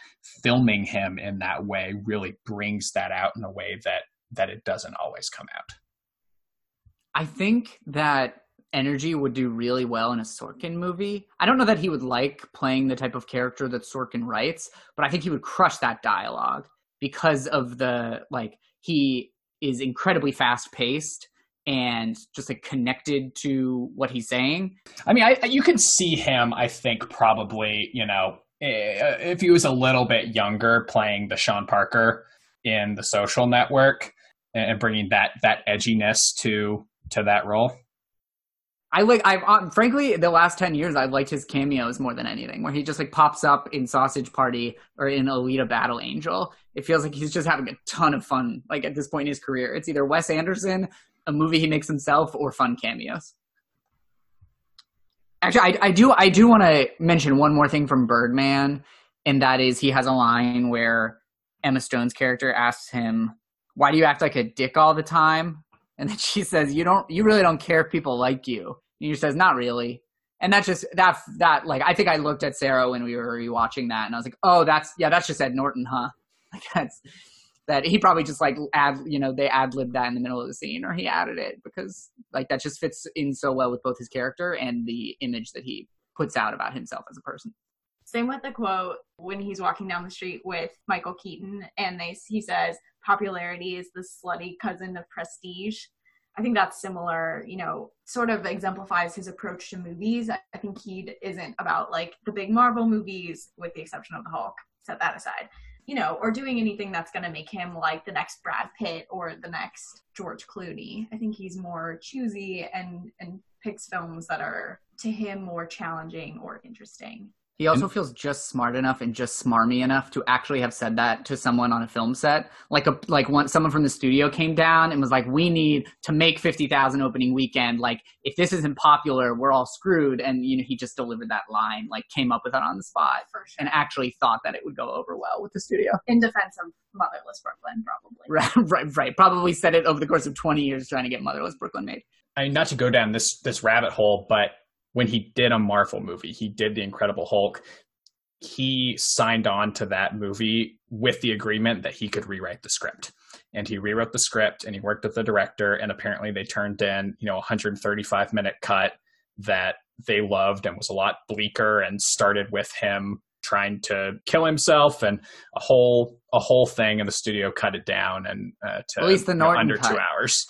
filming him in that way really brings that out in a way that that it doesn't always come out. I think that energy would do really well in a Sorkin movie. I don't know that he would like playing the type of character that Sorkin writes, but I think he would crush that dialogue because of the like he is incredibly fast paced and just like connected to what he's saying. I mean, I, you can see him. I think probably you know eh, if he was a little bit younger playing the Sean Parker in the Social Network. and bringing that that edginess to to that role. I like I've uh, frankly the last 10 years I've liked his cameos more than anything where he just like pops up in Sausage Party or in Alita Battle Angel. It feels like he's just having a ton of fun like at this point in his career. It's either Wes Anderson, a movie he makes himself or fun cameos. Actually, I, I do I do want to mention one more thing from Birdman and that is he has a line where Emma Stone's character asks him, "Why do you act like a dick all the time?" And then she says, "You don't. You really don't care if people like you." And he says, "Not really." And that's just that that like I think I looked at Sara when we were rewatching that, and I was like, "Oh, that's yeah, that's just Ed Norton, huh?" Like that's that he probably just like add you know they ad libbed that in the middle of the scene, or he added it because like that just fits in so well with both his character and the image that he puts out about himself as a person. Same with the quote when he's walking down the street with Michael Keaton, and they he says, "Popularity is the slutty cousin of prestige." I think that's similar, you know, sort of exemplifies his approach to movies. I think he isn't about like the big Marvel movies, with the exception of the Hulk. Set that aside, you know, or doing anything that's going to make him like the next Brad Pitt or the next George Clooney. I think he's more choosy and and picks films that are to him more challenging or interesting. He also feels just smart enough and just smarmy enough to actually have said that to someone on a film set. Like a like one someone from the studio came down and was like, "We need to make fifty thousand opening weekend. Like, if this isn't popular, we're all screwed." And you know, he just delivered that line, like came up with it on the spot, For sure. and actually thought that it would go over well with the studio. in defense of Motherless Brooklyn, probably. Right, right, right. Probably said it over the course of twenty years trying to get Motherless Brooklyn made. I mean, not to go down this this rabbit hole, but when he did a Marvel movie, he did the Incredible Hulk. He signed on to that movie with the agreement that he could rewrite the script. And he rewrote the script and he worked with the director and apparently they turned in, you know, a 135 minute cut that they loved and was a lot bleaker and started with him trying to kill himself and a whole a whole thing and the studio cut it down and uh, to At least the you know, under cut. two hours.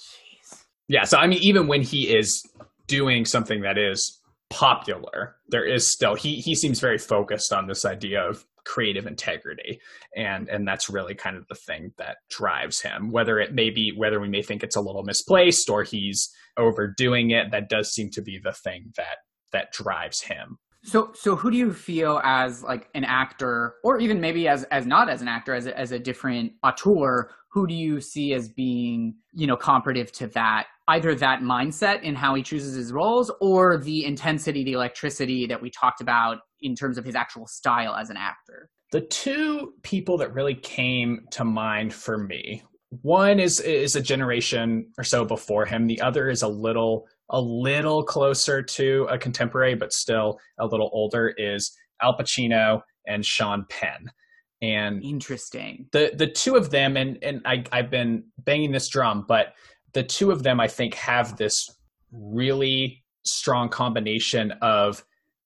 Yeah, so I mean, even when he is doing something that is popular, there is still he he seems very focused on this idea of creative integrity, and and that's really kind of the thing that drives him. Whether it may be whether we may think it's a little misplaced or he's overdoing it, that does seem to be the thing that that drives him. So, so who do you feel as like an actor, or even maybe as as not as an actor, as a, as a different auteur? Who do you see as being, you know, comparative to that? Either that mindset in how he chooses his roles, or the intensity, the electricity that we talked about in terms of his actual style as an actor. The two people that really came to mind for me, one is is a generation or so before him. The other is a little a little closer to a contemporary, but still a little older. Is Al Pacino and Sean Penn, and Interesting. the the two of them, and and I I've been banging this drum, but the two of them I think have this really strong combination of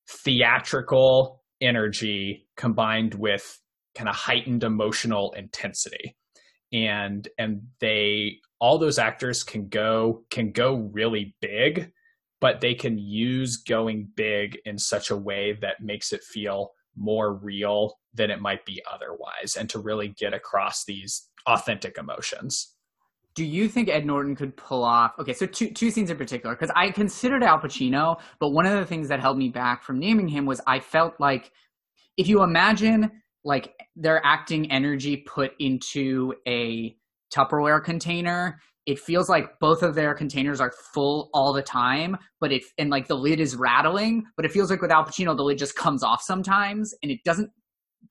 theatrical energy combined with kind of heightened emotional intensity. And and they all those actors can go can go really big but they can use going big in such a way that makes it feel more real than it might be otherwise and to really get across these authentic emotions Do you think Ed Norton could pull off? Okay, so two two scenes in particular, because I considered Al Pacino, but one of the things that held me back from naming him was I felt like if you imagine like their acting energy put into a Tupperware container, it feels like both of their containers are full all the time, but it and like the lid is rattling, but it feels like with Al Pacino the lid just comes off sometimes, and it doesn't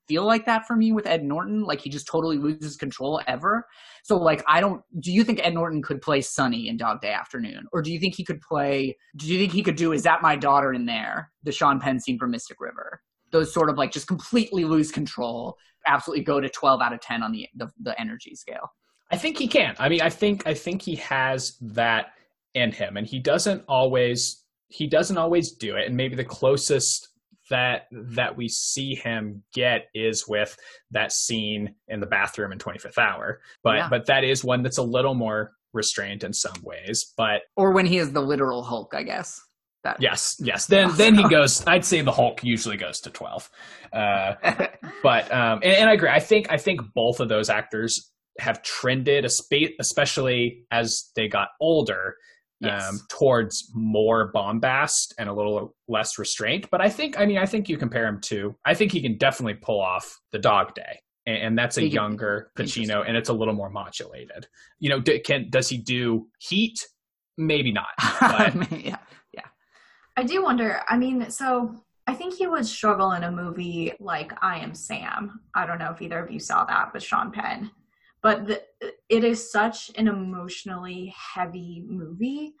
feel like that for me with Ed Norton. Like he just totally loses control ever. So like I don't do you think Ed Norton could play Sonny in Dog Day Afternoon? Or do you think he could play do you think he could do Is That My Daughter in there? The Sean Penn scene from Mystic River. Those sort of like just completely lose control, absolutely go to twelve out of ten on the the, the energy scale. I think he can. I mean, I think I think he has that in him, and he doesn't always he doesn't always do it. And maybe the closest that that we see him get is with that scene in the bathroom in 25th Hour. But Yeah. but that is one that's a little more restrained in some ways. But Or when he is the literal Hulk, I guess. That yes, yes. Then then he goes. I'd say the Hulk usually goes to 12. Uh, but um, and, and I agree. I think I think both of those actors have trended, especially as they got older, yes. um, towards more bombast and a little less restraint. But I think, I mean, I think you compare him to, I think he can definitely pull off the Dog Day. And, and that's a younger Pacino, and it's a little more modulated. You know, can does he do Heat? Maybe not. But. yeah, yeah. I do wonder. I mean, so I think he would struggle in a movie like I Am Sam. I don't know if either of you saw that with Sean Penn but the, it is such an emotionally heavy movie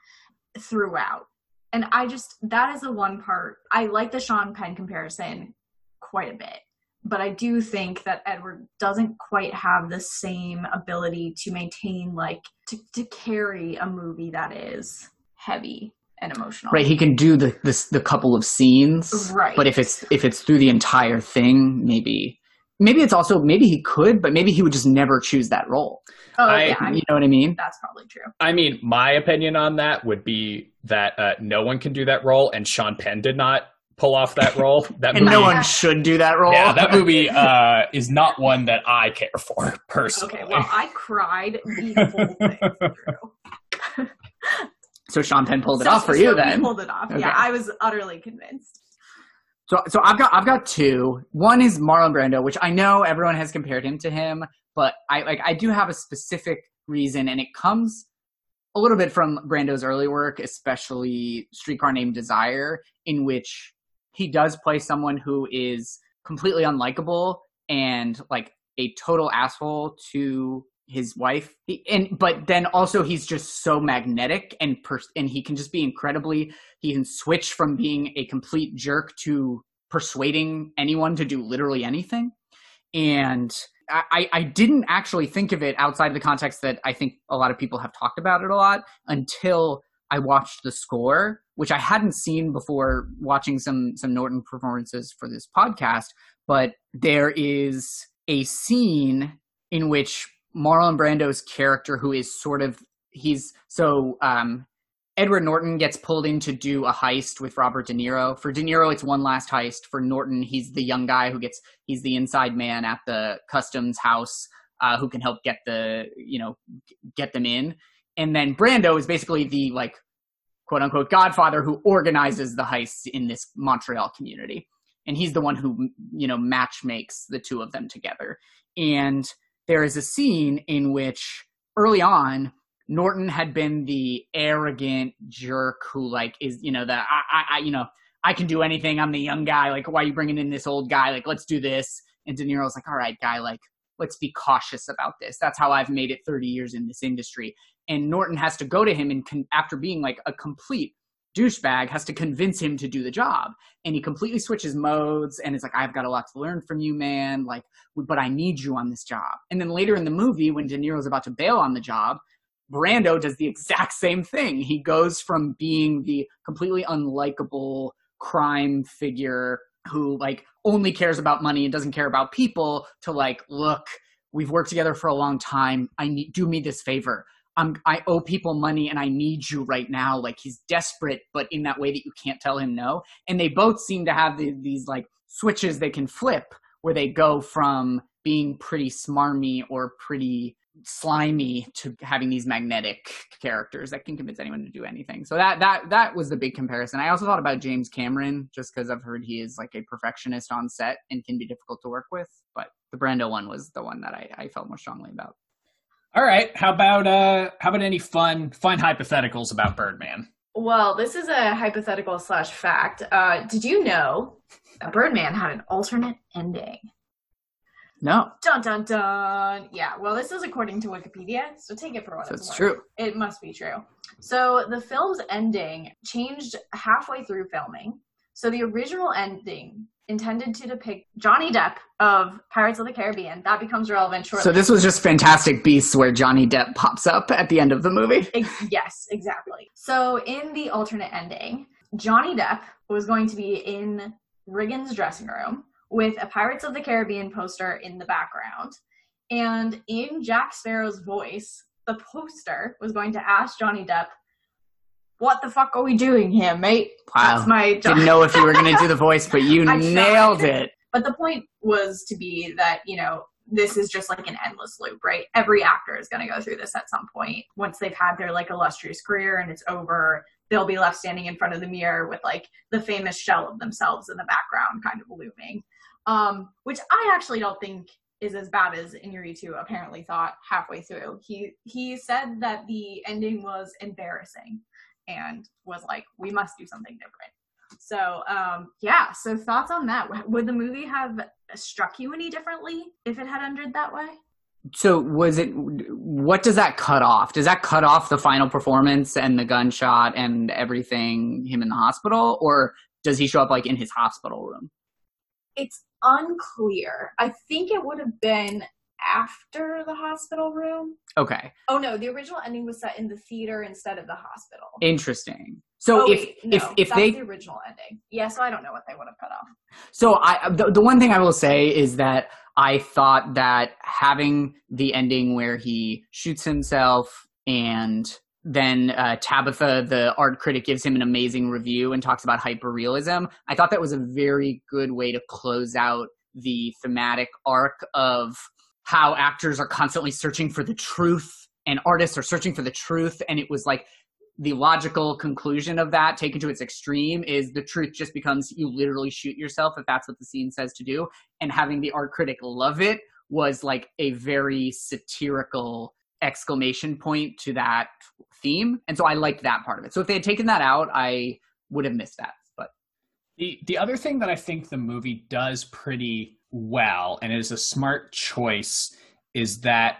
throughout. And i just that is the one part i like the sean penn comparison quite a bit. But i do think that edward doesn't quite have the same ability to maintain like to, to carry a movie that is heavy and emotional. Right he can do the this the couple of scenes right. but if it's if it's through the entire thing maybe maybe it's also maybe he could, but maybe he would just never choose that role. Oh, I, yeah, you know what I mean? That's probably true. I mean, my opinion on that would be that uh, no one can do that role, and Sean Penn did not pull off that role. That and movie, no one should do that role. Yeah, that movie uh, is not one that I care for personally. Okay, well, I cried the whole thing through. so Sean Penn pulled it so, off for so you then. Pulled it off. Okay. Yeah, I was utterly convinced. So, so I've got I've got two. One is Marlon Brando, which I know everyone has compared him to him, but I like I do have a specific reason, and it comes a little bit from Brando's early work, especially Streetcar Named Desire, in which he does play someone who is completely unlikable and like a total asshole to his wife he, and but then also he's just so magnetic and pers- and he can just be incredibly he can switch from being a complete jerk to persuading anyone to do literally anything and I, I didn't actually think of it outside of the context that I think a lot of people have talked about it a lot until I watched the score, which I hadn't seen before watching some some Norton performances for this podcast. But there is a scene in which Marlon Brando's character, who is sort of he's so um, Edward Norton gets pulled in to do a heist with Robert De Niro. For De Niro, it's one last heist. For Norton, he's the young guy who gets he's the inside man at the customs house uh, who can help get the you know get them in. And then Brando is basically the like quote unquote godfather who organizes the heists in this Montreal community. And he's the one who you know match makes the two of them together. And there is a scene in which early on Norton had been the arrogant jerk who like is you know the I, I, I you know I can do anything. I'm the young guy. Like, why are you bringing in this old guy? Like, let's do this. And De Niro's like, all right, guy, like, let's be cautious about this. That's how I've made it 30 years in this industry. And Norton has to go to him and con- after being like a complete douchebag has to convince him to do the job. And he completely switches modes and is like i've got a lot to learn from you man. Like but i need you on this job. And then later in the movie when de niro's about to bail on the job brando does the exact same thing. He goes from being the completely unlikable crime figure who like only cares about money and doesn't care about people to like look we've worked together for a long time. I need do me this favor I'm I owe people money and I need you right now. Like he's desperate, but in that way that you can't tell him no. And they both seem to have the, these like switches they can flip where they go from being pretty smarmy or pretty slimy to having these magnetic characters that can convince anyone to do anything. So that that that was the big comparison. I also thought about James Cameron just because I've heard he is like a perfectionist on set and can be difficult to work with. But the Brando one was the one that I, I felt more strongly about. All right. How about uh how about any fun fun hypotheticals about Birdman? Well, this is a hypothetical slash fact. Uh, did you know that Birdman had an alternate ending? No. Dun dun dun. Yeah. Well, this is according to Wikipedia, so take it for what it's true. It must be true. So the film's ending changed halfway through filming. So the original ending intended to depict Johnny Depp of Pirates of the Caribbean. That becomes relevant shortly. So this was just Fantastic Beasts where Johnny Depp pops up at the end of the movie? yes, exactly. So in the alternate ending, Johnny Depp was going to be in Riggan's dressing room with a Pirates of the Caribbean poster in the background. And in Jack Sparrow's voice, the poster was going to ask Johnny Depp what the fuck are we doing here, mate? Wow. That's my job. Didn't know if you were going to do the voice, but you nailed it. But the point was to be that, you know, this is just like an endless loop, right? Every actor is going to go through this at some point. Once they've had their like illustrious career and it's over, they'll be left standing in front of the mirror with like the famous shell of themselves in the background kind of looming. Um, which I actually don't think is as bad as Inarritu apparently thought halfway through. He he said that the ending was embarrassing and was like, we must do something different. So um, yeah, so thoughts on that? Would the movie have struck you any differently if it had ended that way? So was it? What does that cut off? Does that cut off the final performance and the gunshot and everything? Him in the hospital, or does he show up like in his hospital room? It's unclear. I think it would have been after the hospital room. Okay. Oh no, the original ending was set in the theater instead of the hospital. Interesting. So oh, if wait, no, if if they the original ending, yeah. So I don't know what they would have cut off. So I the, the one thing I will say is that I thought that having the ending where he shoots himself and then uh, Tabitha, the art critic, gives him an amazing review and talks about hyperrealism. I thought that was a very good way to close out the thematic arc of how actors are constantly searching for the truth and artists are searching for the truth. And it was like the logical conclusion of that taken to its extreme is the truth just becomes you literally shoot yourself if that's what the scene says to do. And having the art critic love it was like a very satirical exclamation point to that theme. And so I liked that part of it. So if they had taken that out, I would have missed that. But the the other thing that I think the movie does pretty well and is a smart choice is that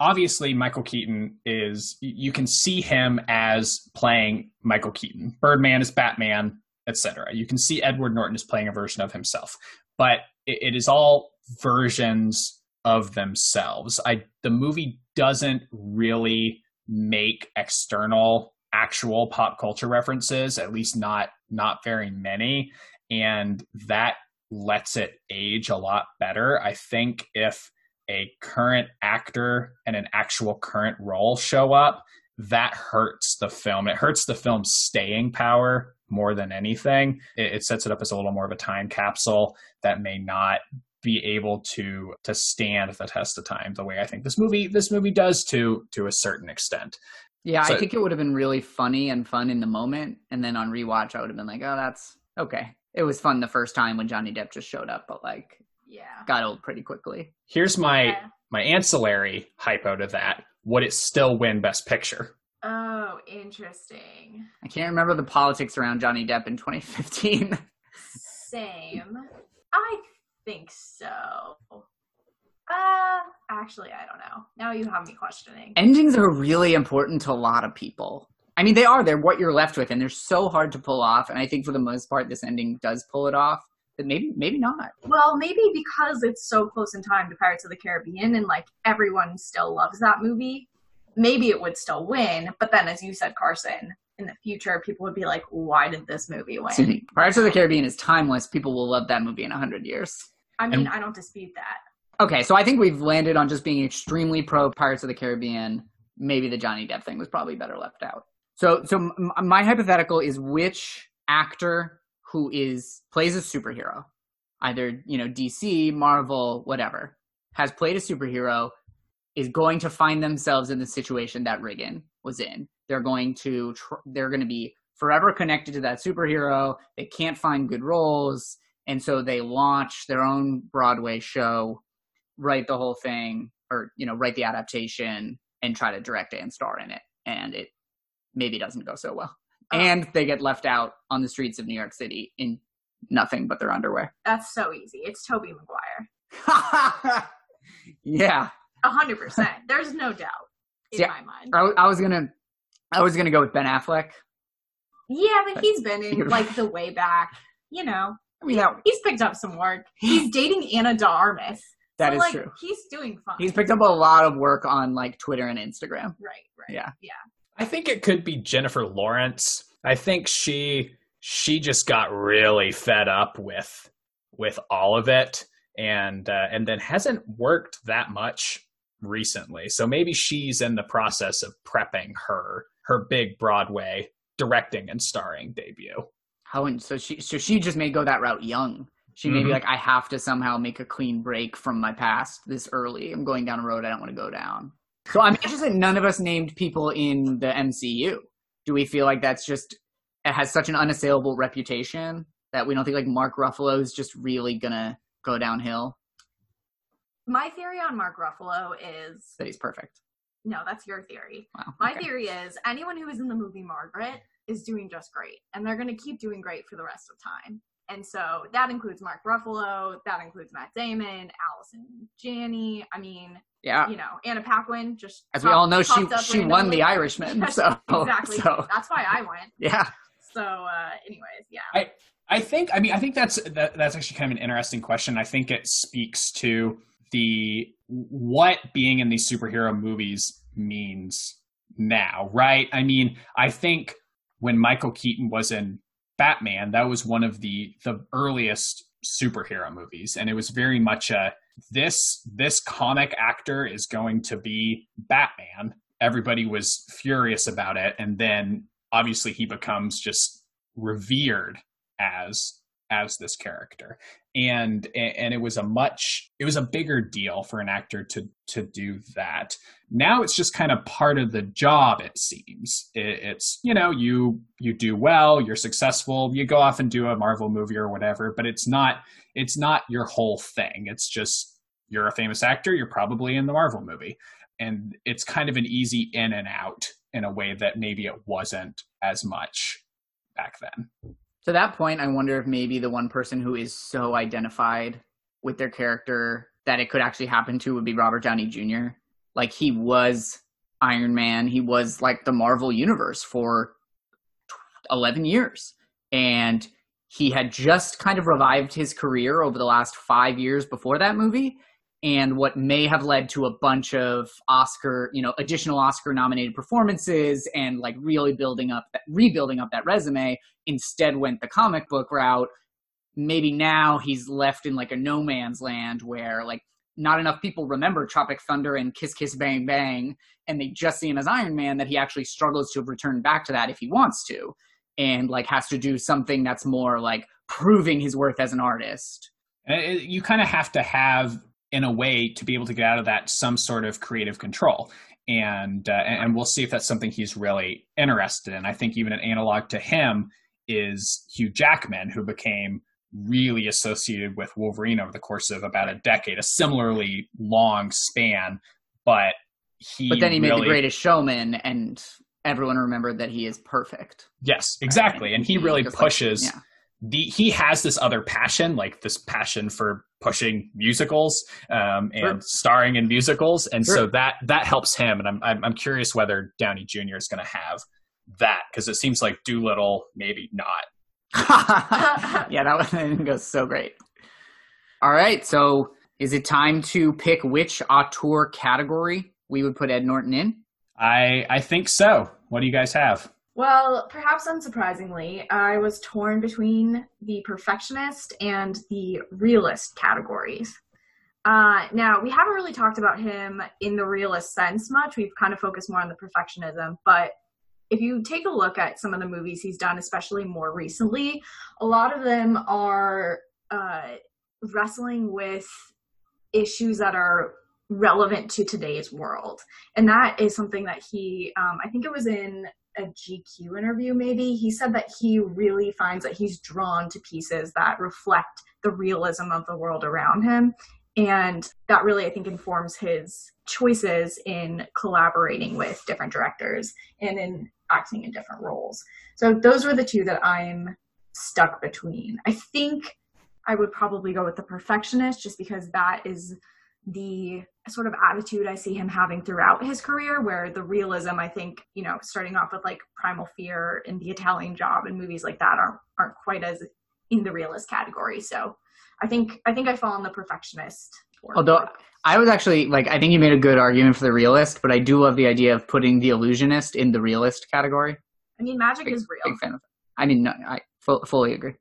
obviously Michael Keaton is you can see him as playing Michael Keaton. Birdman is Batman, etc. You can see Edward Norton is playing a version of himself, but it, it is all versions of themselves. I the movie doesn't really make external actual pop culture references, at least not not very many, and that lets it age a lot better. I think if a current actor and an actual current role show up, that hurts the film. It hurts the film's staying power more than anything. It, it, sets it up as a little more of a time capsule that may not be able to to stand the test of time the way I think this movie this movie does to to a certain extent. Yeah, so, I think it would have been really funny and fun in the moment, and then on rewatch, I would have been like, "Oh, that's okay." It was fun the first time when Johnny Depp just showed up, but like yeah. got old pretty quickly. Here's my yeah. my ancillary hypo to that. Would it still win best picture? Oh interesting. I can't remember the politics around johnny depp in 2015 same. I think so. Uh actually i don't know. Now you have me questioning. Endings are really important to a lot of people I mean, they are. They're what you're left with, and they're so hard to pull off. And I think for the most part, this ending does pull it off but maybe maybe not. Well, maybe because it's so close in time to Pirates of the Caribbean and like everyone still loves that movie, maybe it would still win. But then, as you said, Carson, in the future, people would be like, "Why did this movie win?" Pirates of the Caribbean is timeless. People will love that movie in a hundred years. I mean, and, I don't dispute that. Okay, so I think we've landed on just being extremely pro Pirates of the Caribbean. Maybe the Johnny Depp thing was probably better left out. So, so my hypothetical is which actor who is plays a superhero, either you know DC, Marvel, whatever, has played a superhero, is going to find themselves in the situation that Riggan was in. They're going to tr- they're going to be forever connected to that superhero. They can't find good roles, and so they launch their own Broadway show, write the whole thing, or you know, write the adaptation and try to direct it and star in it, and it maybe doesn't go so well. Oh. and they get left out on the streets of New York City in nothing but their underwear. That's so easy. It's Tobey Maguire. yeah. A hundred percent. There's no doubt in yeah, my mind. I, I, was gonna, I was gonna go with Ben Affleck. Yeah, but he's been in like the way back. You know, I mean, that, he's picked up some work. He's dating Ana de Armas. That so, is like, true. He's doing fine. He's picked up a lot of work on like Twitter and Instagram. Right. Right. Yeah. Yeah. I think it could be Jennifer Lawrence. I think she she just got really fed up with with all of it and uh, and then hasn't worked that much recently. So maybe she's in the process of prepping her her big Broadway directing and starring debut. How and so she so she just may go that route young. She may be Mhm. like, I have to somehow make a clean break from my past this early. I'm going down a road I don't want to go down. So I'm interested. None of us named people in the MCU. Do we feel like that's just it has such an unassailable reputation that we don't think like Mark Ruffalo is just really gonna go downhill? My theory on Mark Ruffalo is That he's perfect. no, that's your theory. Wow. My okay. theory is anyone who is in the movie Margaret is doing just great, and they're going to keep doing great for the rest of time. And so that includes Mark Ruffalo, that includes Matt Damon, Allison Janney. I mean, Yeah. you know, Anna Paquin. Just As we pop- all know, she she won randomly. the Irishman. So exactly. So That's why I went. yeah. So, uh, anyways, yeah. I- I think. I mean, I think that's that, that's actually kind of an interesting question. I think it speaks to the what being in these superhero movies means now, right? I mean, I think when Michael Keaton was in Batman, that was one of the the earliest superhero movies, and it was very much a this this comic actor is going to be Batman. Everybody was furious about it, and then obviously he becomes just revered as as this character. And and it was a much it was a bigger deal for an actor to to do that. Now it's just kind of part of the job it seems. It, it's you know you you do well you're successful you go off and do a marvel movie or whatever but it's not it's not your whole thing. It's just you're a famous actor you're probably in the marvel movie. And it's kind of an easy in and out in a way that maybe it wasn't as much back then To that point, I wonder if maybe the one person who is so identified with their character that it could actually happen to would be Robert Downey Jr. Like he was Iron Man, he was like the Marvel universe for 11 years. And he had just kind of revived his career over the last 5 years before that movie and what may have led to a bunch of Oscar, you know, additional Oscar nominated performances and like really building up that, rebuilding up that resume instead went the comic book route. Maybe now he's left in like a no man's land where like not enough people remember tropic thunder and kiss kiss bang bang and they just see him as iron man that he actually struggles to return back to that if he wants to and like has to do something that's more like proving his worth as an artist. Uh, it, you kind of have to have in a way to be able to get out of that some sort of creative control. And uh, and we'll see if that's something he's really interested in. I think even an analog to him is hugh jackman who became really associated with wolverine over the course of about a decade a similarly long span but he but then he made the greatest showman and everyone remembered that he is perfect. Yes exactly. And he really just like- pushes yeah the he has this other passion, like this passion for pushing musicals um, and Sure. starring in musicals, and so that that helps him. And I'm I'm, I'm curious whether Downey Jr. is going to have that because it seems like Dolittle maybe not. yeah, that one didn't go so great. All right, so is it time to pick which auteur category we would put Ed Norton in? I I think so. What do you guys have? Well, perhaps unsurprisingly, I was torn between the perfectionist and the realist categories. Uh, now, we haven't really talked about him in the realist sense much. We've kind of focused more on the perfectionism. But if you take a look at some of the movies he's done, especially more recently, a lot of them are uh, wrestling with issues that are relevant to today's world. And that is something that he, um, I think it was in a GQ interview, maybe, he said that he really finds that he's drawn to pieces that reflect the realism of the world around him. And that really, I think, informs his choices in collaborating with different directors and in acting in different roles. So those were the two that I'm stuck between. I think I would probably go with the perfectionist just because that is the sort of attitude I see him having throughout his career, where the realism, I think, you know, starting off with like Primal Fear and The Italian Job and movies like that aren't aren't quite as in the realist category. So I think I think I fall on the perfectionist. Although I was actually like, I think you made a good argument for the realist, but I do love the idea of putting the illusionist in the realist category. I mean, magic is real. Big fan of. I mean, no, I fully agree.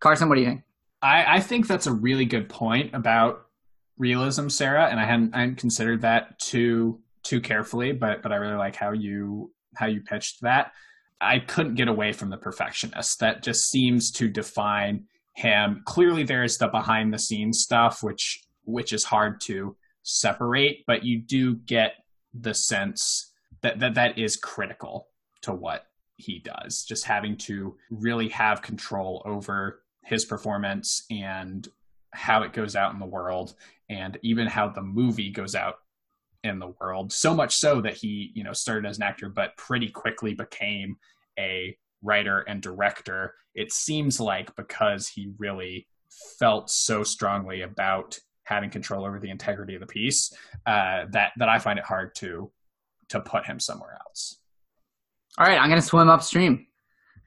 Carson, what do you think? I, I think that's a really good point about realism, Sara, and I hadn't I hadn't considered that too too carefully, but but I really like how you how you pitched that. I couldn't get away from the perfectionist. That just seems to define him. Clearly, there's the behind the scenes stuff, which which is hard to separate, but you do get the sense that that, that is critical to what he does. Just having to really have control over his performance and how it goes out in the world and even how the movie goes out in the world. So much so that he you know started as an actor but pretty quickly became a writer and director it seems like because he really felt so strongly about having control over the integrity of the piece uh, that that i find it hard to to put him somewhere else. All right i'm gonna swim upstream.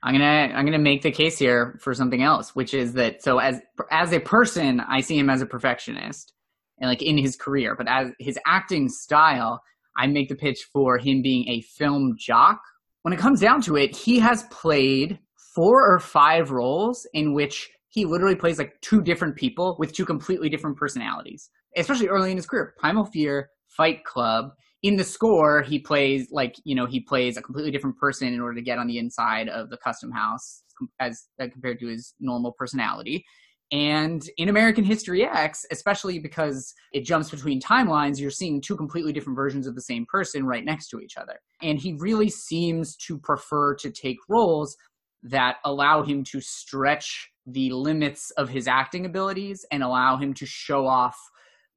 I'm gonna i'm gonna make the case here for something else which is that so as as a person i see him as a perfectionist and like in his career. But as his acting style, I make the pitch for him being a film jock. When it comes down to it, he has played four or five roles in which he literally plays like two different people with two completely different personalities, especially early in his career. Primal Fear, Fight Club. In the score, he plays like, you know, he plays a completely different person in order to get on the inside of the custom house as uh, compared to his normal personality. And in American History X, especially because it jumps between timelines, you're seeing two completely different versions of the same person right next to each other. And he really seems to prefer to take roles that allow him to stretch the limits of his acting abilities and allow him to show off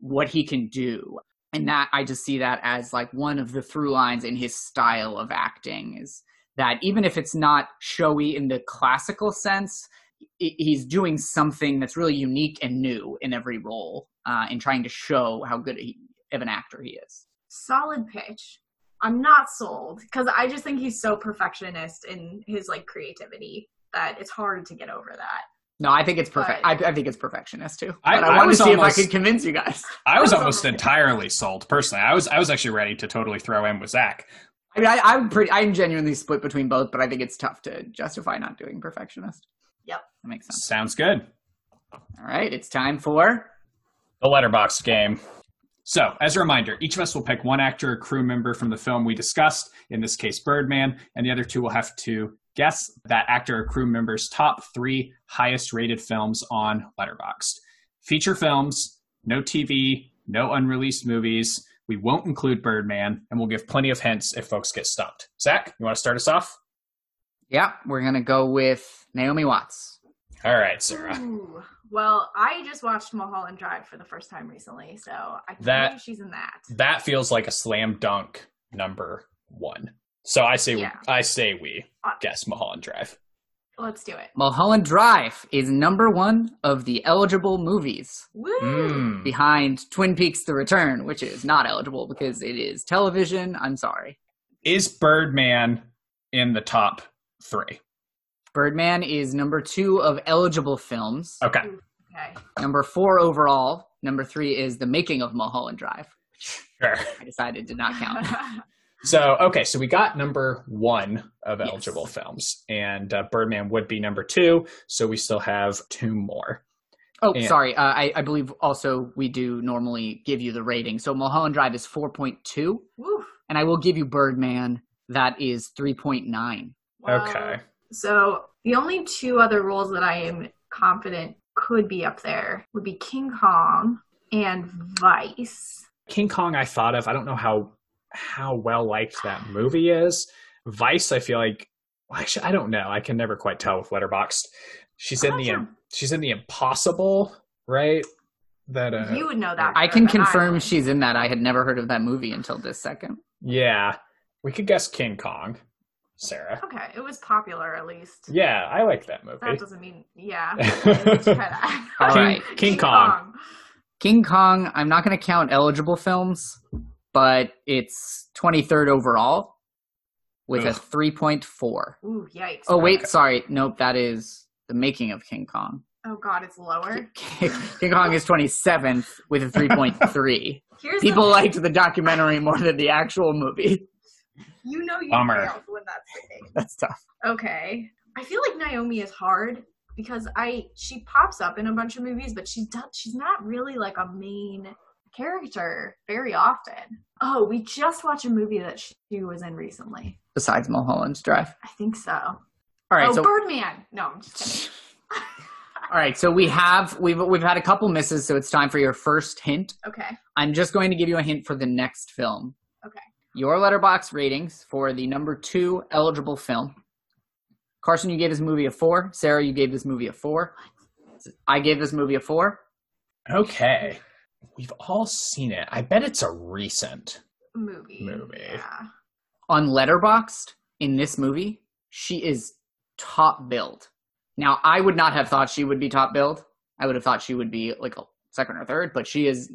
what he can do. And that I just see that as like one of the through lines in his style of acting is that even if it's not showy in the classical sense, he's doing something that's really unique and new in every role uh, and trying to show how good he, of an actor he is. Solid pitch. I'm not sold because I just think he's so perfectionist in his like creativity that it's hard to get over that. No, I think it's perfect. I, I, think it's perfectionist too. I, but I, I wanted to see almost, if I could convince you guys. I was almost entirely sold personally. I was I was actually ready to totally throw in with Zach. I mean, I, am pretty. I'm genuinely split between both, but I think it's tough to justify not doing perfectionist. Yep. That makes sense. Sounds good. All right, it's time for the Letterboxd game. So, as a reminder, each of us will pick one actor or crew member from the film we discussed, in this case, Birdman, and the other two will have to guess that actor or crew member's top three highest rated films on Letterboxd. Feature films, no TV, no unreleased movies. We won't include Birdman, and we'll give plenty of hints if folks get stumped. Zach, you want to start us off? Yeah, we're going to go with Naomi Watts. All right, Sara. Ooh. Well, I just watched Mulholland Drive for the first time recently, so I can that, she's in that. That feels like a slam dunk number one. So I say yeah. I say we uh, guess Mulholland Drive. Let's do it. Mulholland Drive is number one of the eligible movies. Mm. Behind Twin Peaks The Return, which is not eligible because it is television. I'm sorry. Is Birdman in the top three? Birdman is number two of eligible films. Okay. Okay. Number four overall. Number three is The Making of Mulholland Drive. Sure. I decided to not count. so, okay, so we got number one of eligible yes. films, and uh, Birdman would be number two, so we still have two more. Oh, and, sorry. Uh, I, I, believe also we do normally give you the rating. So Mulholland Drive is 4.2, and I will give you Birdman, that is 3.9. Wow. Okay. So the only two other roles that I am confident could be up there would be King Kong and Vice. King Kong, I thought of. I don't know how how well liked that movie is. Vice, I feel like. Well, actually, I don't know. I can never quite tell with Letterboxd. She's I'm in the sure. she's in the Impossible, right? That uh, you would know that. I can confirm I she's in that. I had never heard of that movie until this second. Yeah, we could guess King Kong. Sara. Okay, it was popular at least. Yeah, I like that movie. That doesn't mean yeah. All right, King, King, King Kong. Kong. King Kong. I'm not going to count eligible films, but it's 23rd overall with Ugh. a 3.4. Ooh, yikes! Oh wait, sorry. Nope, that is the making of King Kong. Oh god, it's lower. King Kong is 27th with a 3.3. People the- liked the documentary more than the actual movie. You know you Bummer. failed when that's the case. That's tough. Okay. I feel like Naomi is hard because I she pops up in a bunch of movies, but she's she's not really like a main character very often. Oh, we just watched a movie that she was in recently. Besides Mulholland's Drive. I think so. All right. Oh, so Birdman. No, I'm just kidding. All right, so we have we've we've had a couple misses, so it's time for your first hint. Okay. I'm just going to give you a hint for the next film. Okay. Your Letterboxd ratings for the number two eligible film. Carson, you gave this movie a four. Sara, you gave this movie a four. I gave this movie a four. Okay. We've all seen it. I bet it's a recent. Movie. Movie. Yeah. On Letterboxd, in this movie, she is top billed. Now, I would not have thought she would be top billed. I would have thought she would be like a second or third, but she is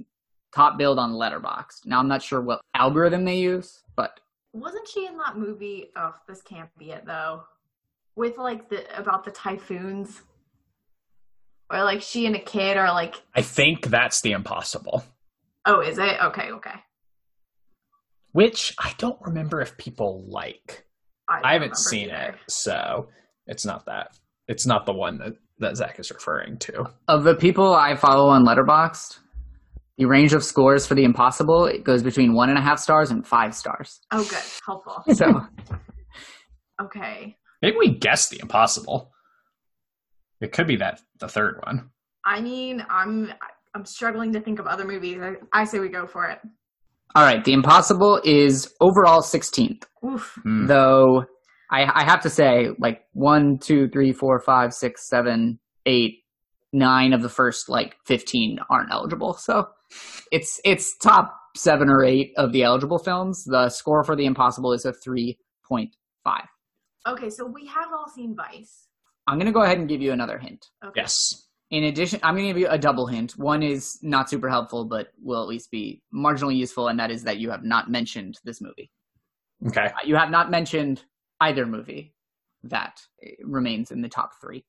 top billed on Letterboxd. Now, I'm not sure what algorithm they use, but Wasn't she in that movie? Oh, this can't be it though. With like the about the typhoons, or like she and a kid are like, I think that's The Impossible, oh, is it? Okay, okay. which I don't remember if people like. don't I haven't seen either. it, so it's not that. It's not the one that, that Zach is referring to. of the people I follow on Letterboxd, the range of scores for The Impossible it goes between one and a half stars and five stars. Oh, good, helpful. So Okay, Maybe we guessed The Impossible. It could be that the third one. I mean, I'm I'm struggling to think of other movies. I, I say we go for it. All right, The Impossible is overall 16th, Oof. Hmm. though I, I have to say, like one, two, three, four, five, six, seven, eight, nine of the first like 15 aren't eligible. So it's it's top seven or eight of the eligible films. The score for The Impossible is a 3.5. Okay, so we have all seen Vice. I'm gonna go ahead and give you another hint. Okay. Yes. In addition, I'm going to give you a double hint. One is not super helpful, but will at least be marginally useful, and that is that you have not mentioned this movie. Okay. Uh, You have not mentioned either movie that uh, remains in the top three.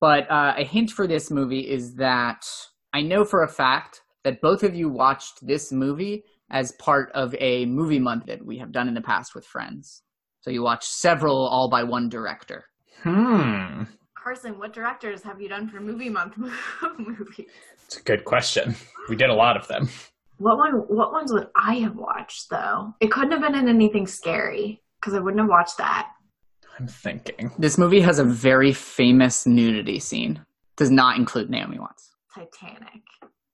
But uh, a hint for this movie is that I know for a fact that both of you watched this movie as part of a movie month that we have done in the past with friends. So you watched several all by one director. Hmm. Carson, what directors have you done for movie month movies? It's a good question. We did a lot of them. What one? What ones would I have watched though? It couldn't have been in anything scary because I wouldn't have watched that. I'm thinking. This movie has a very famous nudity scene. Does not include Naomi Watts. Titanic.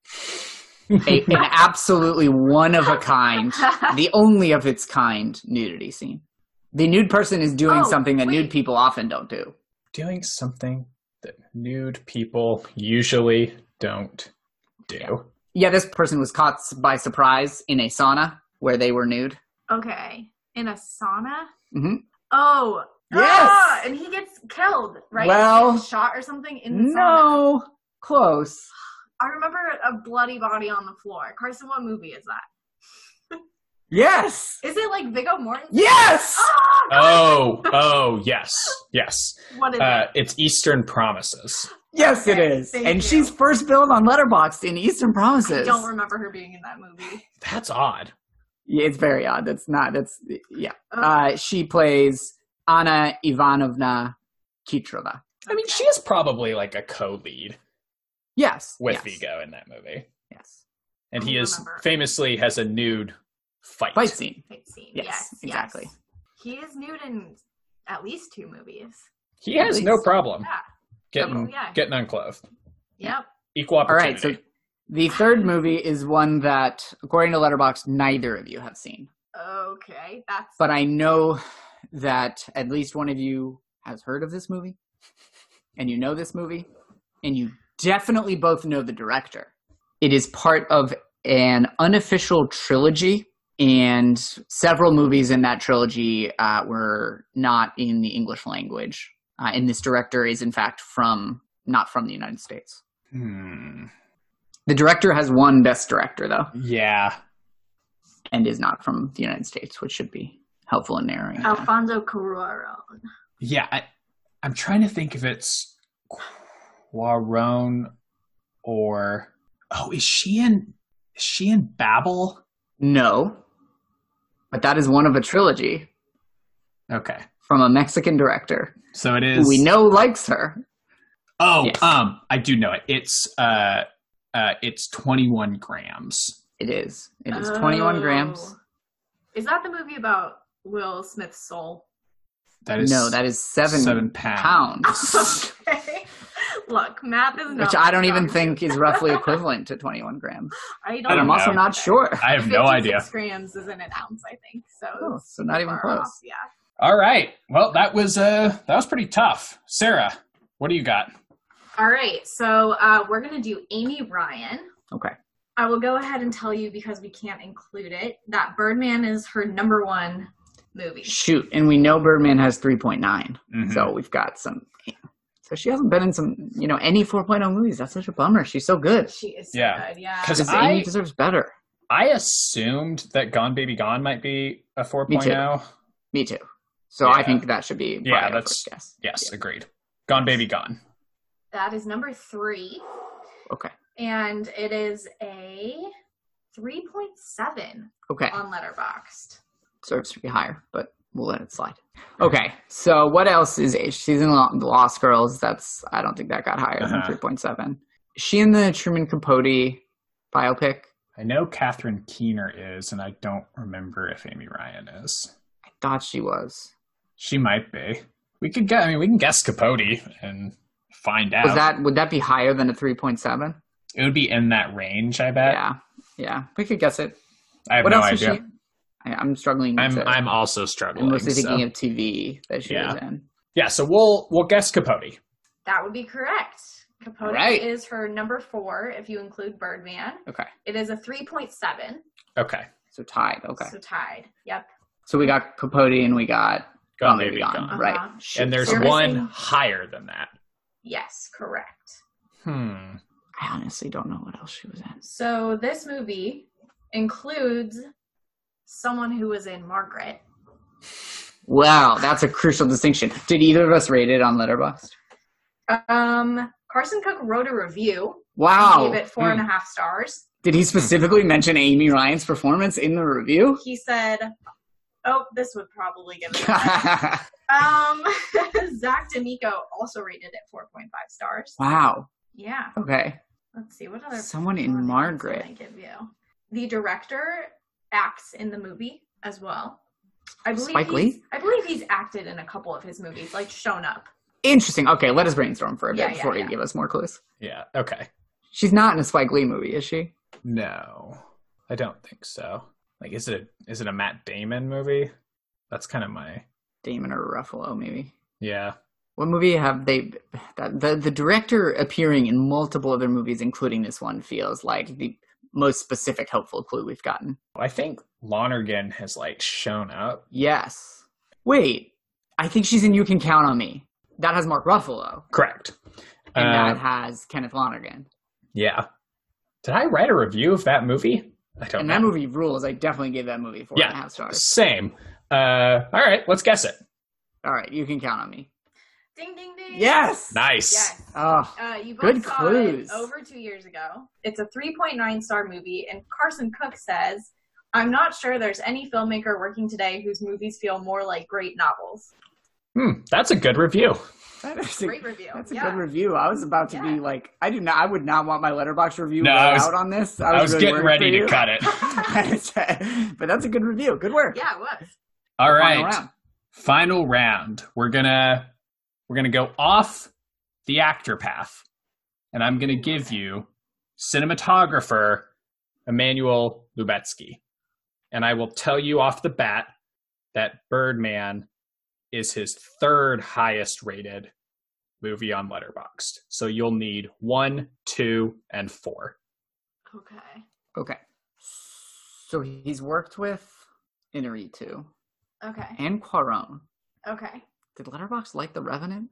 a, an absolutely one of a kind, the only of its kind nudity scene. The nude person is doing Oh, something that nude people often don't do. Doing something that nude people usually don't do. Yeah, this person was caught by surprise in a sauna where they were nude. Okay, in a sauna. Mm-hmm. Oh. Yes! ah, and he gets killed, right? Well, He gets shot or something in the sauna. No, close. I remember a bloody body on the floor. Carson, what movie is that? Yes, Is it like Viggo Mortensen? yes. Oh, Oh, oh, yes, yes. what is Uh, it? it's Eastern Promises. Yes, it Okay, is. thank And you. she's first billed on Letterboxd in Eastern Promises. I don't remember her being in that movie. That's odd. Yeah, it's very odd. That's not. That's yeah. Oh, Uh, she plays Anna Ivanovna Khitrova. I mean, she is probably like a co-lead Yes, with yes, Viggo in that movie, Yes, and he is remember. famously has a nude fight. fight scene. Fight scene. Yes, Yes, exactly. yes. He is nude in at least two movies. He has At no problem Yeah. getting Oh, yeah. getting unclothed. Yep. Equal opportunity. right, so the third movie is one that, according to Letterboxd, neither of you have seen. Okay, that's But I know that at least one of you has heard of this movie, and you know this movie, and you definitely both know the director. It is part of an unofficial trilogy, and several movies in that trilogy uh, were not in the English language. Uh, and this director is, in fact, from not from the United States. Hmm. The director has won Best Director, though, Yeah. and is not from the United States, which should be helpful in narrowing. it down. Alfonso Cuarón. Yeah, I, I'm trying to think if it's Cuarón or oh, is she in? Is she in Babel? No, but that is one of a trilogy Okay, from a Mexican director so it is. who is. we know likes her. Oh, Yes. um, I do know it. It's uh, uh, it's 21 grams. It is. It is 21 grams. Oh. Is that the movie about Will Smith's soul? That is no, that is seven, seven pounds. pounds. okay. Look, math is not which I don't even think is roughly equivalent to 21 grams. I don't. But I'm also not sure. I have no 56 idea. grams is in an ounce, I think. So, Oh, so not even close. off, Yeah. All right. Well, that was uh that was pretty tough. Sara, what do you got? All right. So uh, we're gonna do Amy Ryan. Okay. I will go ahead and tell you because we can't include it that Birdman is her number one movie. Shoot, and we know Birdman has 3.9, Mhm. so we've got some. So she hasn't been in some, you know, any 4.0 movies. That's such a bummer. She's so good. She is so Yeah. good. Yeah. 'Cause Because I- Amy deserves better. I assumed that Gone Baby Gone might be a 4.0. Me too. Me too. So I think that should be Yeah, that's- first guess. Yes, agreed. Gone Baby Gone. That is number three, Okay. and it is a three point seven Okay. on Letterboxd. Deserves to be higher, but we'll let it slide. Okay. So what else is she's in the Lost Girls? That's I don't think that got higher Uh-huh. than 3.7. She in the Truman Capote biopic? I know Catherine Keener is, and I don't remember if Amy Ryan is. I thought she was. She might be. We could get. I mean, we can guess Capote and find out. Was that would that be higher than a 3.7? it would be in that range. I bet. Yeah. Yeah. We could guess it. I have what no idea. She? I, I'm struggling. I'm to, I'm also struggling. I'm struggling. mostly so- thinking of TV that she Yeah. was in. Yeah, so we'll we'll guess Capote. That would be correct. Capote Right. is her number four if you include Birdman. Okay. It is a three point seven, Okay. So tied. Okay. so tied. Yep. So we got Capote and we got Gone Gone Baby Baby Gone. Gone. Right. Uh-huh. Shoot. And there's So one missing- higher than that. Yes, correct. Hmm. I honestly don't know what else she was in. So this movie includes someone who was in Margaret. Wow, that's a crucial distinction. Did either of us rate it on Letterboxd? Um, Carson Cook wrote a review. Wow. He Gave it four and a half stars. Did he specifically mention Amy Ryan's performance in the review? He said, "Oh, this would probably give it." Um, Zach D'Amico also rated it 4.5 stars. wow. Yeah. Okay. Let's see what other. Someone in Margaret. I give you? The director acts in the movie as well. I believe Spike he's, Lee? I believe he's acted in a couple of his movies, like shown up. Interesting. Okay, let us brainstorm for a bit Yeah, yeah, before you yeah. give us more clues. Yeah. Okay. She's not in a Spike Lee movie, is she? No, I don't think so. Like, is it a, is it a Matt Damon movie? That's kind of my Damon or Ruffalo, maybe. yeah. What movie have they? That, the the director appearing in multiple other movies, including this one, feels like the most specific helpful clue we've gotten. I think Lonergan has like shown up. Yes. Wait, I think she's in You Can Count on Me. That has Mark Ruffalo, Correct. and Uh, that has Kenneth Lonergan. yeah. Did I write a review of that movie? I don't And know. that movie rules. I definitely gave that movie four and a half yeah. stars. Same. Uh, all right. Let's guess it. All right, you can count on me. Ding ding ding. Yes. Nice. Yes. Oh, Uh, you both Good saw clues. it over two years ago. It's a 3.9 star movie, and Carson Cook says, "I'm not sure there's any filmmaker working today whose movies feel more like great novels." Hmm. That's a good review. that is a, Great review. that's a yeah. good review. I was about to Yeah. be like, I do not. I would not want my Letterboxd review No, was- out on this. I was really getting ready for to cut it. it. but that's a good review. Good work. Yeah, it was. All Final round. Final round. We're gonna we're gonna go off the actor path, and I'm gonna give you cinematographer Emmanuel Lubezki, and I will tell you off the bat that Birdman is his third highest rated movie on Letterboxd. So you'll need one, two, and four. Okay. Okay. So he's worked with Inarritu Okay. and Cuarón. Okay. Did Letterboxd like The Revenant?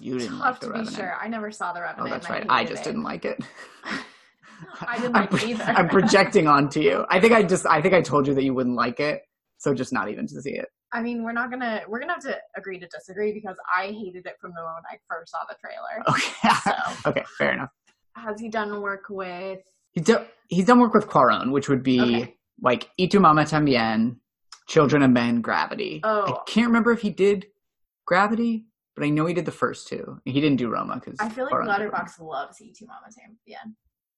You didn't Tough like The to be sure. I never saw the oh, Revenant. Oh, that's right. I hated just it. didn't like it. I didn't I'm it either. I'm projecting onto you. I think I just I think I told you that you wouldn't like it, so just not even to see it. I mean, we're not gonna we're gonna have to agree to disagree because I hated it from the moment I first saw the trailer. Okay. So, okay, fair enough. has he done work with? He's done he's done work with Cuarón, which would be Okay. like Y Tu Mamá También, Children of Men, Gravity. I Oh. can't remember if he did Gravity, but I know he did the first two. He didn't do Roma because I feel like Letterboxd loves Y Tu Mamá Tam. Yeah,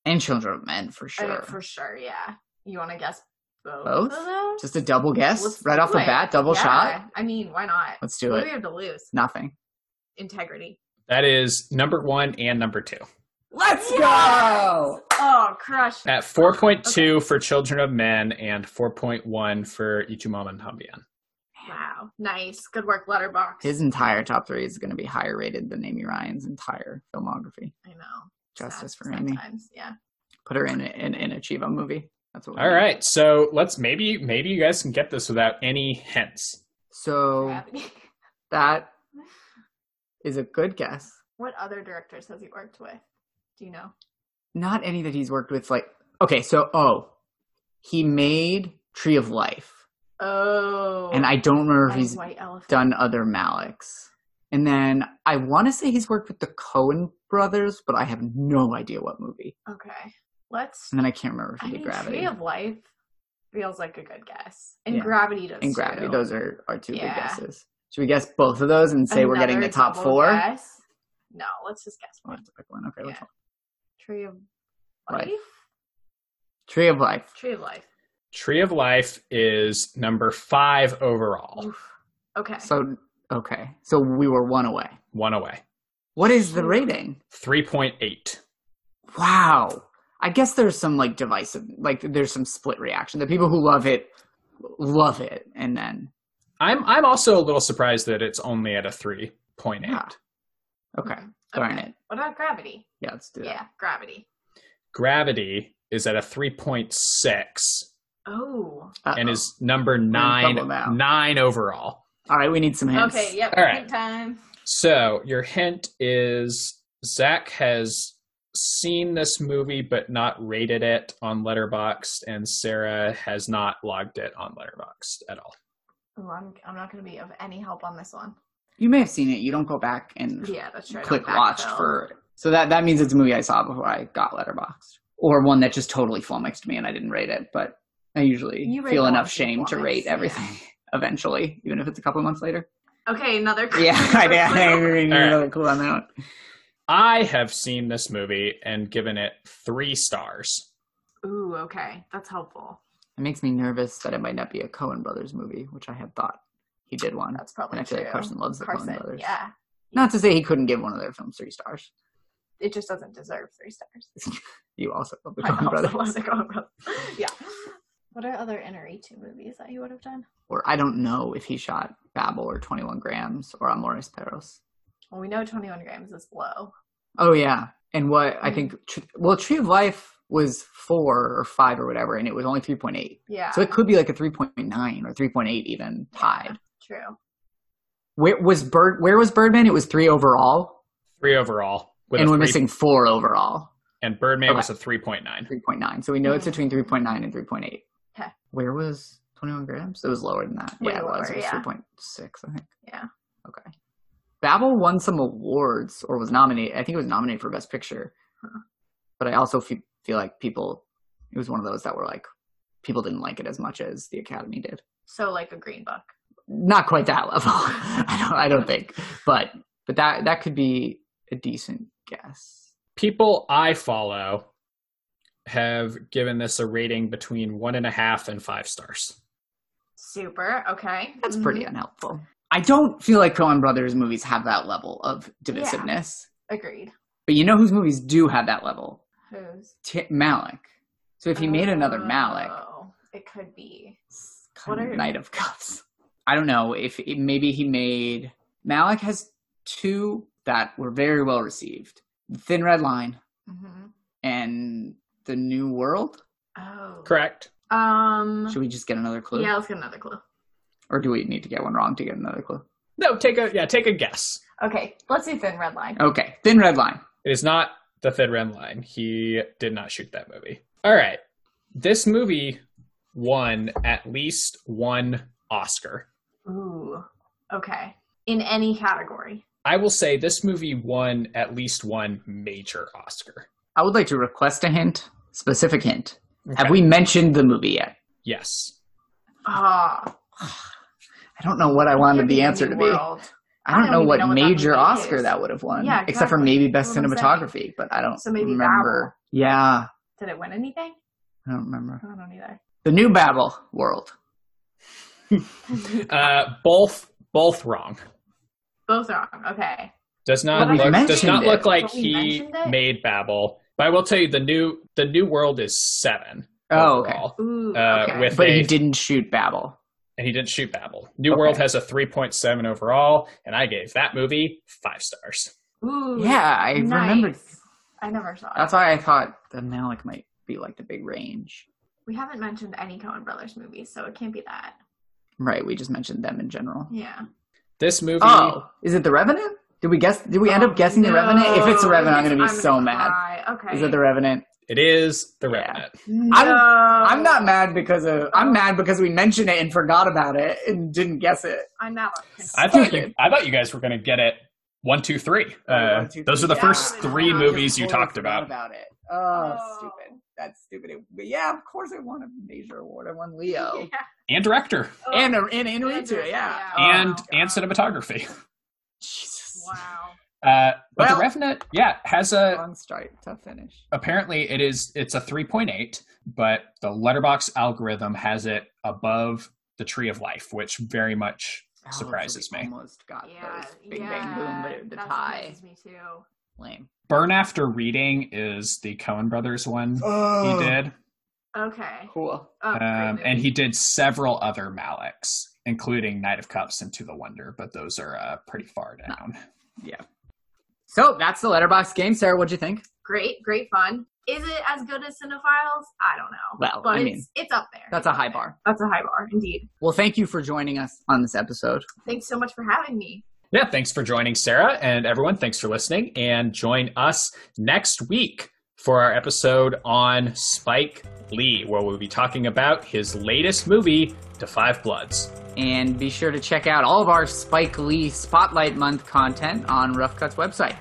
and Children of Men for I sure. mean, for sure. Yeah, you want to guess both? Both? Of those? Just a double guess Let's right do off the it. bat, double Yeah, shot. I mean, why not? Let's do what it. do we have to lose? Nothing. Integrity. That is number one and number two. Let's go. Oh, crush. At 4.2 for Children of Men and 4.1 for Y Tu Mamá También. Wow. Nice. Good work, Letterboxd. His entire top three is going to be higher rated than Amy Ryan's entire filmography. I know. Justice Sad for Amy. sometimes, Yeah. Put her in in in a Chivo movie. That's what. we All need. right, so let's maybe maybe you guys can get this without any hints. So that is a good guess. what other directors has he worked with? Do you know? Not any that he's worked with. Like okay, so oh, he made Tree of Life, Oh. and I don't remember if he's done other Malicks. And then I want to say he's worked with the Coen brothers, but I have no idea what movie. Okay. Let's. And then I can't remember if I he did mean, Gravity. Tree of Life feels like a good guess, and Yeah. Gravity does. and Gravity. too. Those are our two Yeah. big guesses. Should we guess both of those and say we're getting the Another top four? guess? No, let's just guess We'll one. have to pick one. Okay, Yeah. one? Tree of Life. Life. Tree of Life. Tree of Life. Tree of Life is number five overall, Oof. Okay. So okay, so we were one away. one away. What is the rating? 3.8. Wow. I guess there's some like divisive, like there's some split reaction. The people who love it love it, and then I'm I'm also a little surprised that it's only at a 3.8. Yeah. okay, mm-hmm. Mhm. darn Okay. it. What about Gravity? Yeah, let's do that. Yeah, Gravity. Gravity is at a 3.6 Oh. and Uh-oh. is number nine trouble now. nine overall. all right. We need some hints. Okay. Yep. All right. hint time. So your hint is Zach has seen this movie but not rated it on Letterboxd, and Sara has not logged it on Letterboxd at all. Ooh, I'm I'm not going to be of any help on this one. You may have seen it. You don't go back and Yeah, that's true. Click watched backfill. for. So that that means it's a movie I saw before I got Letterboxd, or one that just totally flummoxed me and I didn't rate it. But I usually feel enough ones that shame to flummox, rate yeah. everything eventually, even if it's a couple months later. Okay, another. Yeah, I, I, I agree. All right. Another clue on that. I have seen this movie and given it three stars. Ooh, okay, that's helpful. It makes me nervous that it might not be a Coen Brothers movie, which I had thought he did one. That's probably and I feel true. like Carson loves the Carson, Coen Brothers. yeah, Not to say he couldn't give one of their films three stars. it just doesn't deserve three stars. You also love the Coen Brothers. love the Coen Brothers. Yeah. What are other Inarritu movies that he would have done? Or I don't know if he shot Babel or 21 Grams or Amores Perros. Well, we know 21 grams is low. Oh yeah, and what I Mm. think, well, Tree of Life was four or five or whatever, and it was only 3.8. Yeah. So it could be like a 3.9 or 3.8 even tied. True. Where was Bird? Where was Birdman? It was three overall, Three overall. And we're three- missing four overall. And Birdman Okay. was a 3.9. 3.9. So we know it's between 3.9 and 3.8. Okay. Where was 21 grams? It was lower than that. Way yeah, it was. lower, It was yeah. 3.6, I think. Yeah. Okay. Babel won some awards or was nominated. I think it was nominated for Best Picture. Huh. But I also fe- feel like people, it was one of those that were like, people didn't like it as much as the Academy did. So like a green book. Not quite that level. I don't. I don't think. But but that that could be a decent guess. People I follow have given this a rating between one and a half and five stars. Super. Okay. That's pretty Mhm. unhelpful. I don't feel like Coen Brothers movies have that level of divisiveness. Agreed. But you know whose movies do have that level? Who's? T- Malick. So if he made another Malick, Oh, it could be. it's What of are- Knight of Cups. I don't know if it, maybe he made Malick has two that were very well received: Thin Red Line hmm and The New World. Oh. Correct. Um. Should we just get another clue, Yeah, let's get another clue. or do we need to get one wrong to get another clue? No, take a yeah, take a guess. Okay, let's do Thin Red Line. Okay, Thin Red Line. It is not the Thin Red Line. He did not shoot that movie. All right. This movie won at least one Oscar. Ooh. Okay. In any category. I will say this movie won at least one major Oscar. I would like to request a hint, specific hint. Have we mentioned the movie yet? Yes. Ah. I don't know what I wanted the answer to be. World. I don't, I don't know what know what that major Oscar is. that would have won, Yeah, except for maybe best That's what cinematography. But I don't So maybe remember. Yeah, Did it win anything? I don't remember. I don't either. The new Babel world. Uh, both both wrong. Both wrong. Okay. Does not But look does mentioned not it. look like But he made Babel. But I will tell you the new the new world is seven. Oh, okay. Ooh, Uh, okay. with- But he didn't shoot Babel. and he didn't shoot Babel. New Okay. World has a 3.7 overall, and I gave that movie five stars. Ooh, Yeah, I nice. remembered. I never saw it. That's why I thought the Malick might be like the big range. we haven't mentioned any Coen Brothers movies, so it can't be that. Right, we just mentioned them in general. Yeah. This movie, Oh, is it the Revenant? Did we guess? Did we end Oh, up guessing the Revenant? If it's the no. Revenant, I'm going to be it's- so gonna mad. Okay. Is it the Revenant? it is The Yeah. Revenant. No. I'm- I'm not mad because of. I'm mad because we mentioned it and forgot about it and didn't guess it. I'm now. I thought you, I thought you guys were going to get it one, two, three. Uh, One, two, those are the Yeah, first three movies you talked about. about it. Oh, Oh. stupid. That's stupid. It- but yeah, of course I won a major award. I won Leo And director, Oh, and a, and Inarritu, Inarritu, yeah. yeah. and Oh, and cinematography. Jesus. Wow. Uh, but Well- The Revenant, yeah, has a Long start, tough finish. apparently it is it's a 3.8 but the Letterboxd algorithm has it above the tree of life which very much Oh, surprises so me Almost got Yeah. those big yeah, bang boom, but it, the that tie me too. Lame. burn after reading is the coen brothers one Oh, he did Okay. Cool. Oh, um, and he did several other malicks including knight of cups and to the wonder but those are uh, pretty far down Yeah. So that's the Letterboxd game. Sara, what'd you think? great, great fun. Is it as good as Cinephiles? I don't know. Well, but I it's, mean, it's up there. That's a high bar. That's a high bar, indeed. Well, thank you for joining us on this episode. Thanks so much for having me. Yeah thanks for joining Sara and everyone thanks for listening and join us next week for our episode on spike lee where we'll be talking about his latest movie Da five bloods And be sure to check out all of our Spike Lee Spotlight Month content on Rough Cut's website.